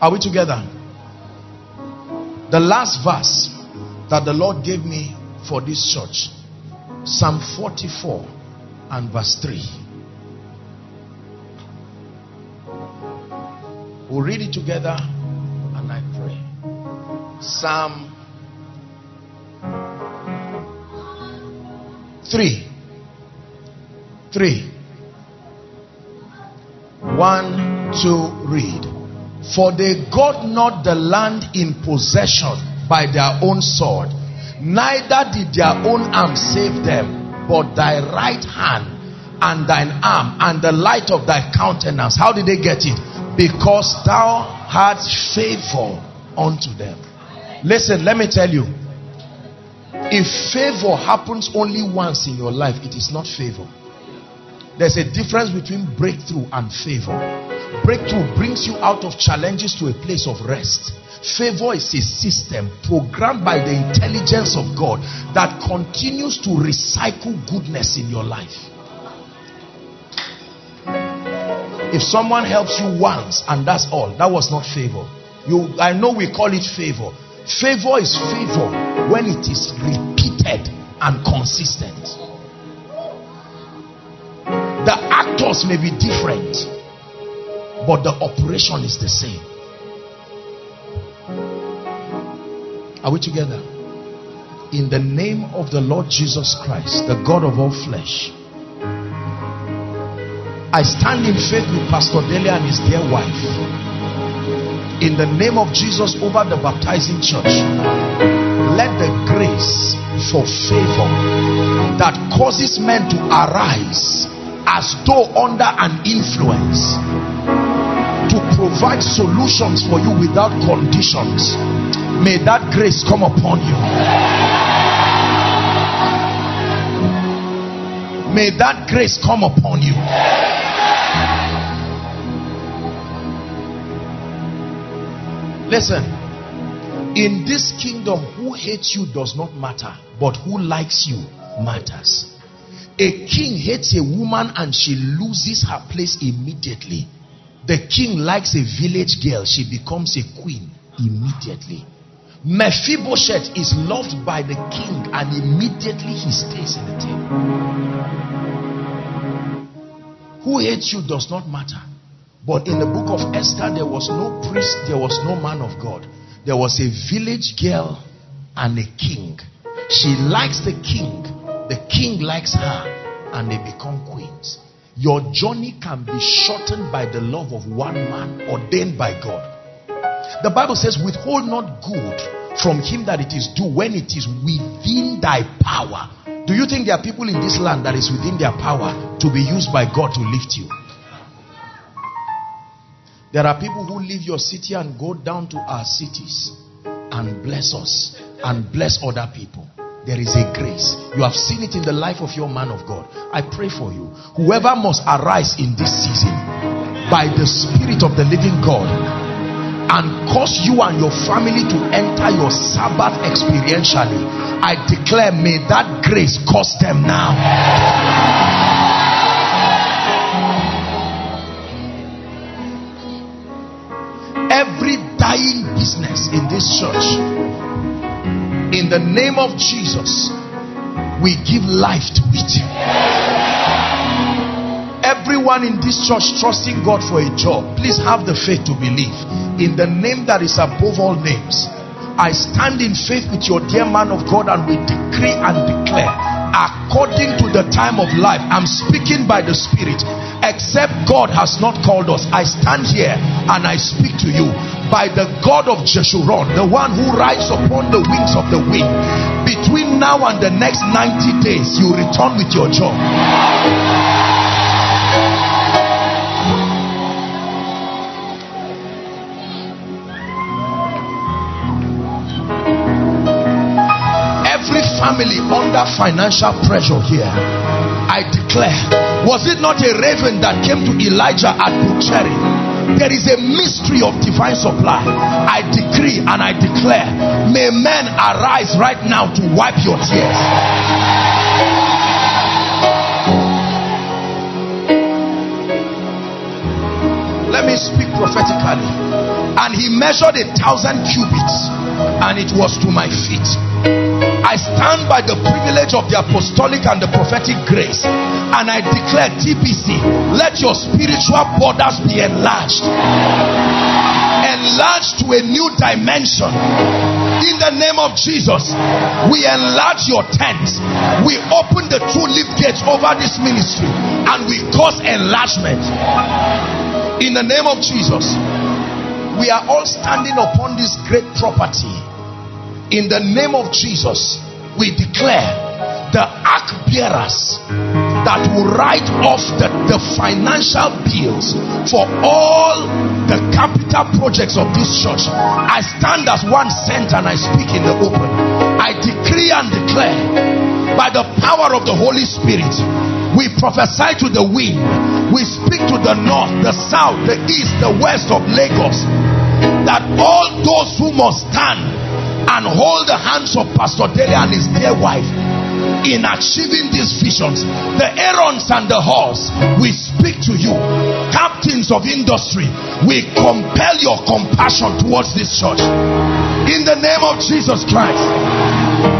Are we together? The last verse that the Lord gave me for this church Psalm 44 and verse 3. We'll read it together. Psalm 3. 3. 1, 2, read. For they got not the land in possession by their own sword, neither did their own arm save them, but thy right hand and thine arm and the light of thy countenance. How did they get it? Because thou hadst favor unto them. Listen, let me tell you. If favor happens only once in your life, it is not favor. There's a difference between breakthrough and favor. Breakthrough brings you out of challenges to a place of rest. Favor is a system programmed by the intelligence of God that continues to recycle goodness in your life. If someone helps you once and that's all, that was not favor. You, I know we call it favor. Favor is favor when it is repeated and consistent. The actors may be different, but the operation is the same. Are we together? In the name of the Lord Jesus Christ, the God of all flesh, I stand in faith with Pastor Dele and his dear wife. In the name of Jesus over the baptizing church, let the grace for favor that causes men to arise as though under an influence to provide solutions for you without conditions. May that grace come upon you. May that grace come upon you. Listen, in this kingdom, who hates you does not matter, but who likes you matters. A king hates a woman and she loses her place immediately. The king likes a village girl, she becomes a queen immediately. Mephibosheth is loved by the king and immediately he stays in the table. Who hates you does not matter. But in the book of Esther, there was no priest, there was no man of God. There was a village girl and a king. She likes the king, the king likes her, and they become queens. Your journey can be shortened by the love of one man ordained by God. The Bible says, Withhold not good from him that it is due when it is within thy power. Do you think there are people in this land that is within their power to be used by God to lift you? There are people who leave your city and go down to our cities and bless us and bless other people. There is a grace. You have seen it in the life of your man of God. I pray for you. Whoever must arise in this season by the Spirit of the living God and cause you and your family to enter your Sabbath experientially, I declare, may that grace cause them now. In this church, in the name of Jesus, we give life to it. Everyone in this church trusting God for a job, please have the faith to believe in the name that is above all names. I stand in faith with your dear man of God and we decree and declare according to the time of life. I'm speaking by the Spirit. Except God has not called us, I stand here and I speak to you by the God of Jeshurun, the one who rides upon the wings of the wind. Between now and the next 90 days, you return with your job. Every family under financial pressure here, I declare Was it not a raven that came to Elijah at Brook Cherith? There is a mystery of divine supply. I decree and I declare, may men arise right now to wipe your tears. Let me speak prophetically. And he measured a thousand cubits, and it was to my feet. I stand by the privilege of the apostolic and the prophetic grace. And I declare TBC let your spiritual borders be enlarged. Enlarged to a new dimension. In the name of Jesus we enlarge your tents. We open the two lift gates over this ministry and we cause enlargement. In the name of Jesus we are all standing upon this great property in the name of Jesus, we declare the ark bearers that will write off the, the financial bills for all the capital projects of this church. I stand as one sent and I speak in the open. I decree and declare by the power of the Holy Spirit. We prophesy to the wind. We speak to the north, the south, the east, the west of Lagos. That all those who must stand and hold the hands of Pastor Dele and his dear wife in achieving these visions. The Aarons and the Hurs, we speak to you, captains of industry, we compel your compassion towards this church. In the name of Jesus Christ.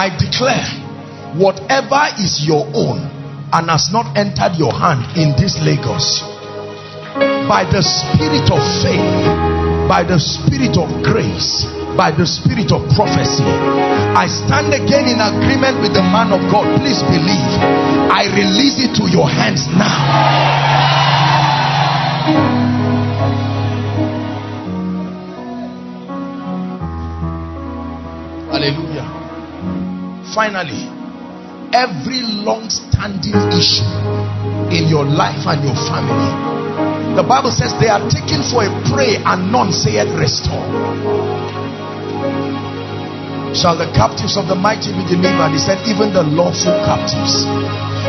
I declare whatever is your own and has not entered your hand in this Lagos by the spirit of faith, by the spirit of grace, by the spirit of prophecy. I stand again in agreement with the man of God. Please believe. I release it to your hands now. Finally, every long standing issue in your life and your family, the Bible says they are taken for a prey and none sayeth restore. Shall the captives of the mighty be delivered? He said, even the lawful captives.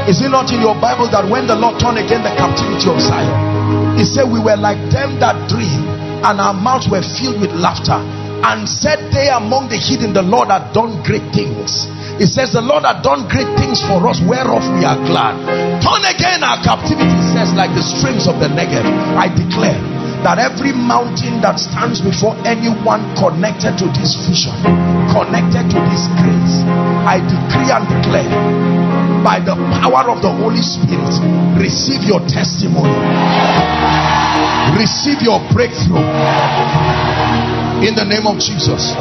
Is it not in your Bible that when the Lord turned again the captivity of Zion, He said, We were like them that dream, and our mouths were filled with laughter. And said they among the hidden, The Lord had done great things. It says, The Lord had done great things for us, whereof we are glad. Turn again our captivity, says, like the streams of the Negev. I declare that every mountain that stands before anyone connected to this vision, connected to this grace, I decree and declare by the power of the Holy Spirit, receive your testimony, receive your breakthrough in the name of Jesus.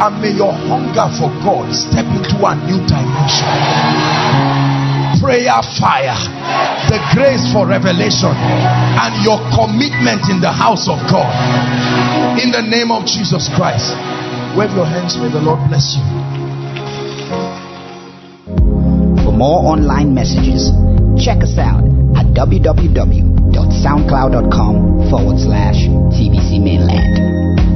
And may your hunger for God step into a new dimension. Prayer fire, the grace for revelation, and your commitment in the house of God. In the name of Jesus Christ. Wave your hands, may the Lord bless you. For more online messages, check us out at www.soundcloud.com forward slash TBC Mainland.